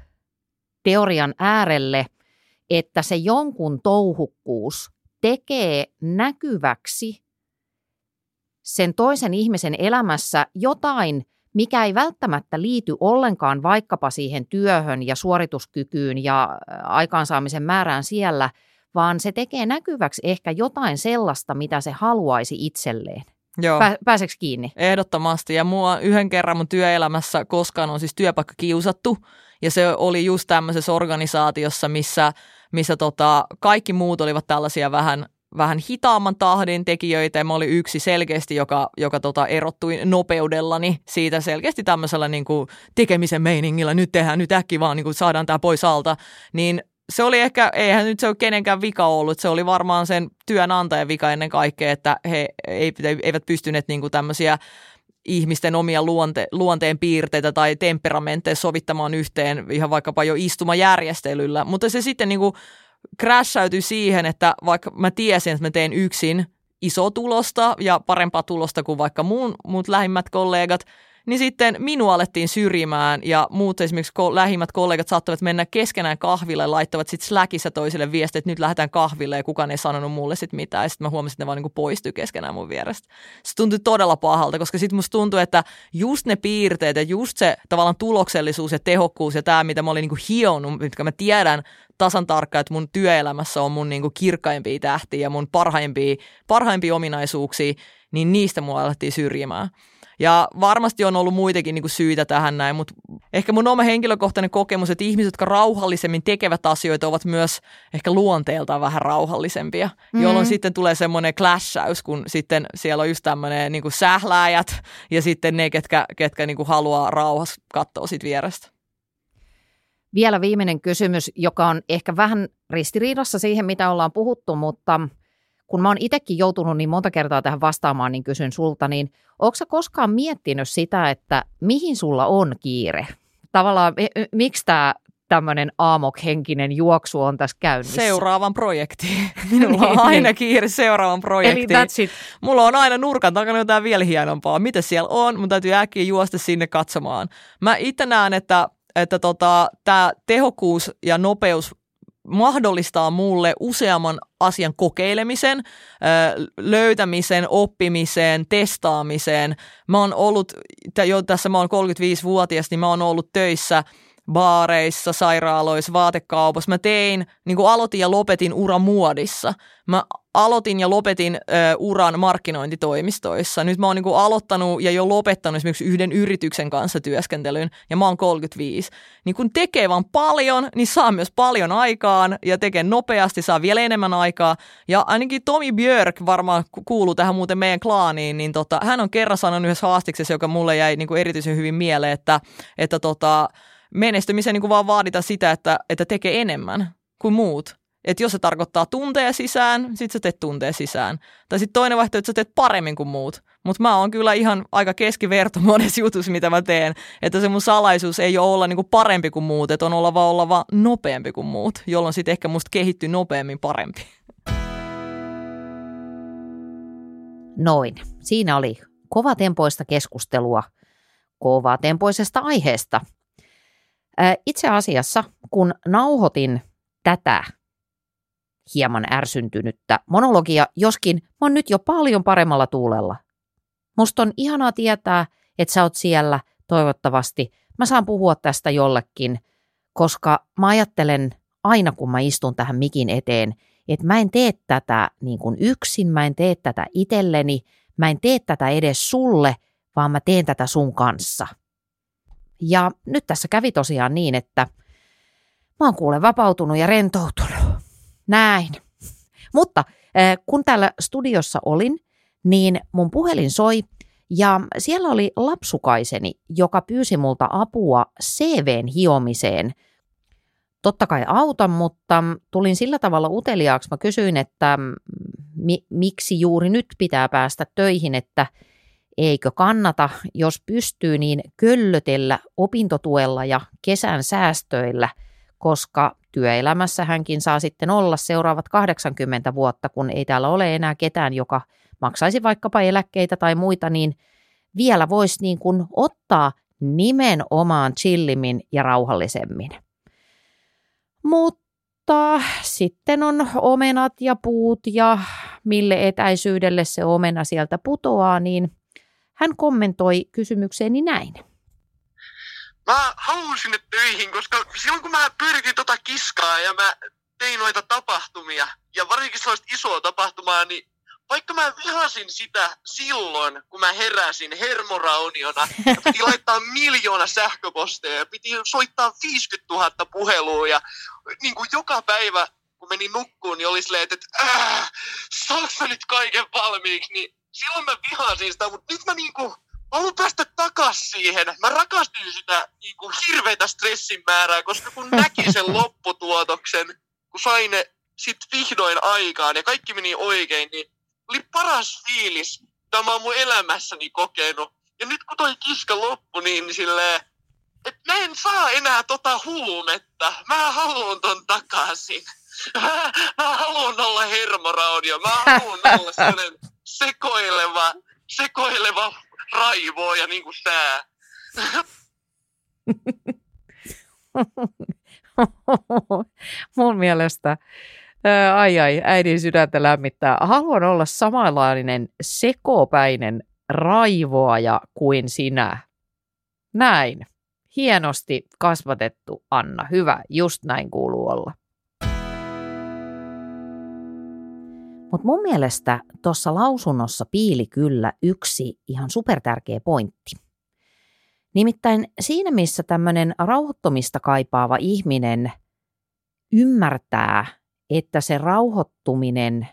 teorian äärelle, että se jonkun touhukkuus tekee näkyväksi sen toisen ihmisen elämässä jotain – mikä ei välttämättä liity ollenkaan vaikkapa siihen työhön ja suorituskykyyn ja aikaansaamisen määrään siellä, vaan se tekee näkyväksi ehkä jotain sellaista, mitä se haluaisi itselleen. Joo. Pää, pääseekö kiinni? Ehdottomasti. Ja mua yhden kerran mun työelämässä koskaan on siis työpaikka kiusattu. Ja se oli just tämmöisessä organisaatiossa, missä, missä tota, kaikki muut olivat tällaisia vähän vähän hitaamman tahdin tekijöitä ja mä olin yksi selkeästi, joka, joka tota erottui nopeudellani siitä selkeästi tämmöisellä niin kuin tekemisen meiningillä, nyt tehdään, nyt äkki vaan niin kuin saadaan tämä pois alta, niin se oli ehkä, eihän nyt se ole kenenkään vika ollut, se oli varmaan sen työnantajan vika ennen kaikkea, että he eivät pystyneet niin kuin tämmöisiä ihmisten omia luonte, luonteen piirteitä tai temperamentteja sovittamaan yhteen ihan vaikkapa jo istumajärjestelyllä, mutta se sitten niin kuin crashäytyi siihen, että vaikka mä tiesin, että mä teen yksin iso tulosta ja parempaa tulosta kuin vaikka muun, muut lähimmät kollegat, niin sitten minua alettiin syrjimään ja muut esimerkiksi ko- lähimmät kollegat saattavat mennä keskenään kahville ja laittavat sitten Slackissa toiselle viestiä, että nyt lähdetään kahville ja kukaan ei sanonut mulle sitten mitään ja sitten mä huomasin, että ne vaan niin poistui keskenään mun vierestä. Se tuntui todella pahalta, koska sitten musta tuntui, että just ne piirteet ja just se tavallaan tuloksellisuus ja tehokkuus ja tämä, mitä mä olin niin kuin hionut, mitkä mä tiedän tasan tarkkaan, että mun työelämässä on mun niin kuin kirkkaimpia tähtiä ja mun parhaimpia, parhaimpia ominaisuuksia, niin niistä mua alettiin syrjimään. Ja varmasti on ollut muitakin niin kuin syitä tähän näin, mutta ehkä mun oma henkilökohtainen kokemus, että ihmiset, jotka rauhallisemmin tekevät asioita, ovat myös ehkä luonteeltaan vähän rauhallisempia, mm-hmm. jolloin sitten tulee semmoinen clashaus, kun sitten siellä on just tämmöinen niin kuin sählääjät ja sitten ne, ketkä, ketkä niin kuin haluaa rauhassa katsoa sit vierestä. Vielä viimeinen kysymys, joka on ehkä vähän ristiriidassa siihen, mitä ollaan puhuttu, mutta – kun mä oon itsekin joutunut niin monta kertaa tähän vastaamaan, niin kysyn sulta, niin onko sä koskaan miettinyt sitä, että mihin sulla on kiire? Tavallaan, miksi tämä tämmöinen aamokhenkinen juoksu on tässä käynnissä? Seuraavan projektiin. Minulla on aina kiire seuraavan projektiin. Eli that's it. Mulla on aina nurkan takana jotain vielä hienompaa. Mitä siellä on? Mun täytyy äkkiä juosta sinne katsomaan. Mä itse näen, että että tota, tämä tehokkuus ja nopeus mahdollistaa mulle useamman asian kokeilemisen, löytämisen, oppimiseen, testaamiseen. Mä oon ollut, jo tässä mä oon 35-vuotias, niin mä oon ollut töissä baareissa, sairaaloissa, vaatekaupassa. Mä tein, niin kuin aloitin ja lopetin ura muodissa. Mä aloitin ja lopetin ö, uran markkinointitoimistoissa. Nyt mä oon niin kuin aloittanut ja jo lopettanut esimerkiksi yhden yrityksen kanssa työskentelyn ja mä oon 35. Niin kun tekee vaan paljon, niin saa myös paljon aikaan ja tekee nopeasti, saa vielä enemmän aikaa. Ja ainakin Tomi Björk varmaan kuuluu tähän muuten meidän klaaniin, niin tota, hän on kerran sanonut yhdessä haastiksessa, joka mulle jäi niin kuin erityisen hyvin mieleen, että, että tota, menestymisen niin kuin vaan vaadita sitä, että, että tekee enemmän kuin muut. Että jos se tarkoittaa tunteja sisään, sit sä teet tunteja sisään. Tai sitten toinen vaihtoehto, että sä teet paremmin kuin muut. Mutta mä oon kyllä ihan aika keskiverto monessa jutussa, mitä mä teen. Että se mun salaisuus ei ole olla niinku parempi kuin muut, että on olla vaan olla vaan nopeampi kuin muut, jolloin sitten ehkä musta kehittyy nopeammin parempi. Noin. Siinä oli kovatempoista keskustelua kovatempoisesta aiheesta. Itse asiassa, kun nauhoitin tätä hieman ärsyntynyttä monologia, joskin mä oon nyt jo paljon paremmalla tuulella. Musta on ihanaa tietää, että sä oot siellä, toivottavasti. Mä saan puhua tästä jollekin, koska mä ajattelen aina, kun mä istun tähän mikin eteen, että mä en tee tätä niin kuin yksin, mä en tee tätä itselleni, mä en tee tätä edes sulle, vaan mä teen tätä sun kanssa. Ja nyt tässä kävi tosiaan niin, että mä oon kuule vapautunut ja rentoutunut. Näin. Mutta kun täällä studiossa olin, niin mun puhelin soi ja siellä oli lapsukaiseni, joka pyysi multa apua CVn hiomiseen. Totta kai autan, mutta tulin sillä tavalla uteliaaksi. Mä kysyin, että mi- miksi juuri nyt pitää päästä töihin, että eikö kannata, jos pystyy, niin köllötellä opintotuella ja kesän säästöillä, koska työelämässä hänkin saa sitten olla seuraavat 80 vuotta, kun ei täällä ole enää ketään, joka maksaisi vaikkapa eläkkeitä tai muita, niin vielä voisi niin kuin ottaa nimenomaan chillimmin ja rauhallisemmin. Mutta sitten on omenat ja puut ja mille etäisyydelle se omena sieltä putoaa, niin hän kommentoi kysymykseeni näin. Mä haluan sinne töihin, koska silloin kun mä pyöritin tota kiskaa ja mä tein noita tapahtumia, ja varsinkin sellaista isoa tapahtumaa, niin vaikka mä vihasin sitä silloin, kun mä heräsin hermorauniona, ja piti laittaa miljoona sähköposteja ja piti soittaa 50 000 puhelua ja niin kuin joka päivä, kun menin nukkuun, niin oli silleen, että äh, saanko nyt kaiken valmiiksi, niin silloin mä vihasin sitä, mutta nyt mä niinku mä haluan päästä takas siihen. Mä rakastin sitä niin kuin hirveätä stressin määrää, koska kun näki sen lopputuotoksen, kun sain ne sit vihdoin aikaan ja kaikki meni oikein, niin oli paras fiilis, mitä mä oon mun elämässäni kokenut. Ja nyt kun toi kiska loppu, niin silleen, että mä en saa enää tota huumetta. Mä haluan ton takaisin. Mä, mä haluan olla hermoraudio. Mä haluan olla sellainen sekoileva, sekoileva raivoa ja niin kuin sää. Mun mielestä, ai ai, äidin sydäntä lämmittää. Haluan olla samanlainen sekopäinen raivoaja kuin sinä. Näin. Hienosti kasvatettu, Anna. Hyvä, just näin kuuluu olla. Mutta mun mielestä tuossa lausunnossa piili kyllä yksi ihan supertärkeä pointti. Nimittäin siinä, missä tämmöinen rauhoittomista kaipaava ihminen ymmärtää, että se rauhoittuminen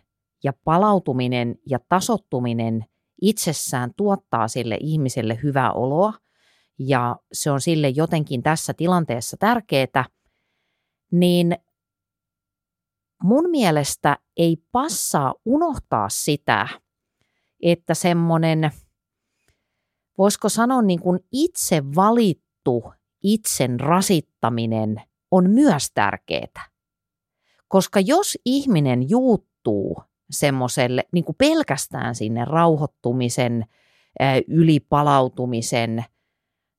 ja palautuminen ja tasottuminen itsessään tuottaa sille ihmiselle hyvää oloa ja se on sille jotenkin tässä tilanteessa tärkeää, niin mun mielestä ei passaa unohtaa sitä, että semmoinen, voisiko sanoa niin kuin itse valittu itsen rasittaminen on myös tärkeää. Koska jos ihminen juuttuu semmoiselle niin kuin pelkästään sinne rauhoittumisen, ylipalautumisen,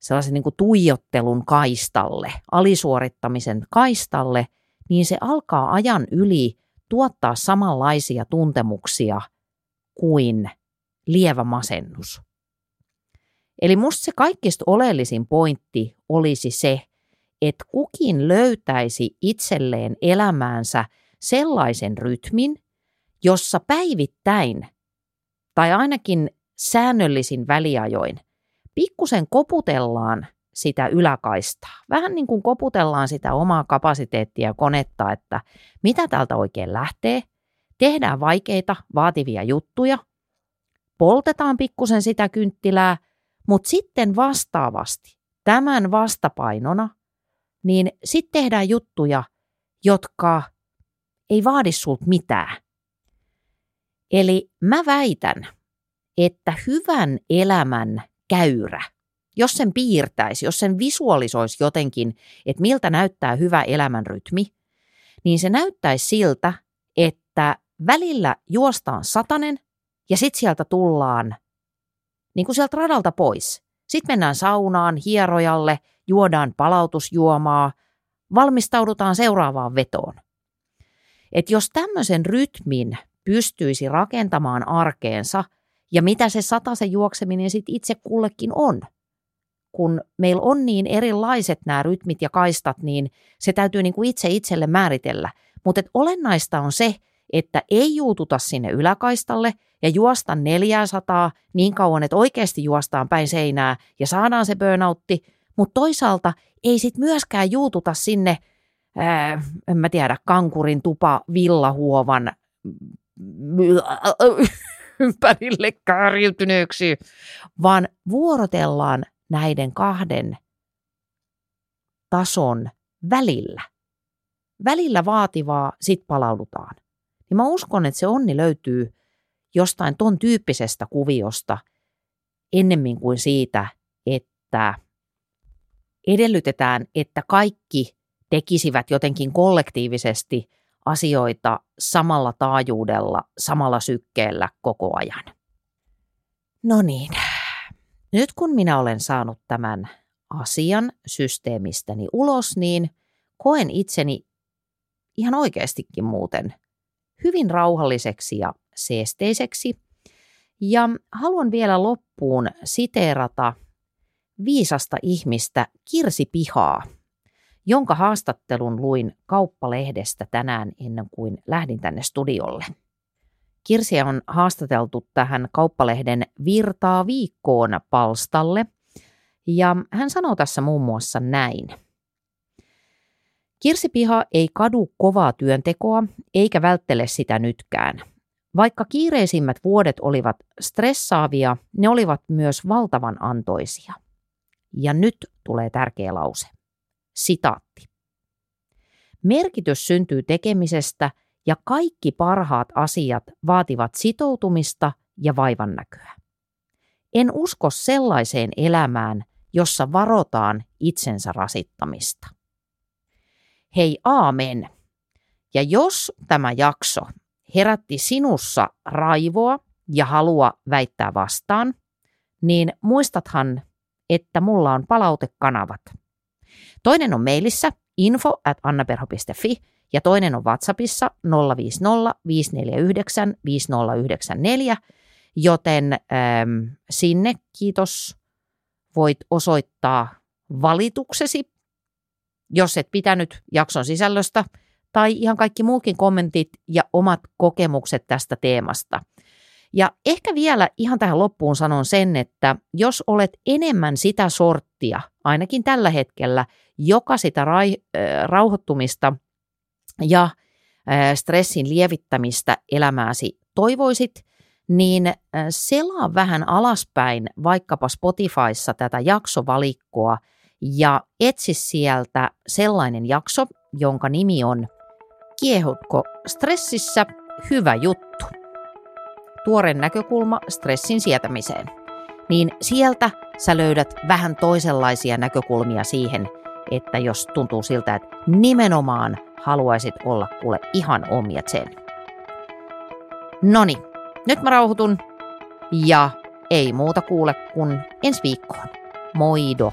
sellaisen niin kuin tuijottelun kaistalle, alisuorittamisen kaistalle – niin se alkaa ajan yli tuottaa samanlaisia tuntemuksia kuin lievä masennus. Eli musta se kaikista oleellisin pointti olisi se, että kukin löytäisi itselleen elämäänsä sellaisen rytmin, jossa päivittäin tai ainakin säännöllisin väliajoin pikkusen koputellaan sitä yläkaistaa. Vähän niin kuin koputellaan sitä omaa kapasiteettia ja konetta, että mitä täältä oikein lähtee. Tehdään vaikeita, vaativia juttuja, poltetaan pikkusen sitä kynttilää, mutta sitten vastaavasti tämän vastapainona, niin sitten tehdään juttuja, jotka ei vaadi sulta mitään. Eli mä väitän, että hyvän elämän käyrä, jos sen piirtäisi, jos sen visualisoisi jotenkin, että miltä näyttää hyvä elämän rytmi, niin se näyttäisi siltä, että välillä juostaan satanen ja sitten sieltä tullaan niin kuin sieltä radalta pois. Sitten mennään saunaan, hierojalle, juodaan palautusjuomaa, valmistaudutaan seuraavaan vetoon. Et jos tämmöisen rytmin pystyisi rakentamaan arkeensa ja mitä se se juokseminen sitten itse kullekin on, kun meillä on niin erilaiset nämä rytmit ja kaistat, niin se täytyy niin kuin itse itselle määritellä. Mutta olennaista on se, että ei juututa sinne yläkaistalle ja juosta 400 niin kauan, että oikeasti juostaan päin seinää ja saadaan se burnoutti, mutta toisaalta ei sit myöskään juututa sinne, ää, en mä tiedä, kankurin tupa villahuovan ympärille kärjytyneeksi, vaan vuorotellaan näiden kahden tason välillä. Välillä vaativaa, sit palaudutaan. Niin mä uskon, että se onni löytyy jostain ton tyyppisestä kuviosta ennemmin kuin siitä, että edellytetään, että kaikki tekisivät jotenkin kollektiivisesti asioita samalla taajuudella, samalla sykkeellä koko ajan. No niin, nyt kun minä olen saanut tämän asian systeemistäni ulos, niin koen itseni ihan oikeastikin muuten hyvin rauhalliseksi ja seesteiseksi. Ja haluan vielä loppuun siteerata viisasta ihmistä Kirsi Pihaa, jonka haastattelun luin kauppalehdestä tänään ennen kuin lähdin tänne studiolle. Kirsiä on haastateltu tähän kauppalehden Virtaa viikkoon palstalle, ja hän sanoo tässä muun muassa näin. Kirsi Piha ei kadu kovaa työntekoa eikä välttele sitä nytkään. Vaikka kiireisimmät vuodet olivat stressaavia, ne olivat myös valtavan antoisia. Ja nyt tulee tärkeä lause. Sitaatti. Merkitys syntyy tekemisestä ja kaikki parhaat asiat vaativat sitoutumista ja vaivannäköä. En usko sellaiseen elämään, jossa varotaan itsensä rasittamista. Hei aamen! Ja jos tämä jakso herätti sinussa raivoa ja halua väittää vastaan, niin muistathan, että mulla on palautekanavat. Toinen on mailissa info at annaperho.fi ja toinen on WhatsAppissa 050 549 5094, joten ähm, sinne kiitos voit osoittaa valituksesi, jos et pitänyt jakson sisällöstä, tai ihan kaikki muutkin kommentit ja omat kokemukset tästä teemasta. Ja ehkä vielä ihan tähän loppuun sanon sen, että jos olet enemmän sitä sorttia, ainakin tällä hetkellä, joka sitä rauhoittumista ja stressin lievittämistä elämääsi toivoisit, niin selaa vähän alaspäin vaikkapa Spotifyssa tätä jaksovalikkoa ja etsi sieltä sellainen jakso, jonka nimi on Kiehutko stressissä? Hyvä juttu. Tuoren näkökulma stressin sietämiseen. Niin sieltä sä löydät vähän toisenlaisia näkökulmia siihen, että jos tuntuu siltä, että nimenomaan haluaisit olla kuule ihan omia sen. Noni, nyt mä rauhoitun ja ei muuta kuule kuin ensi viikkoon. Moido!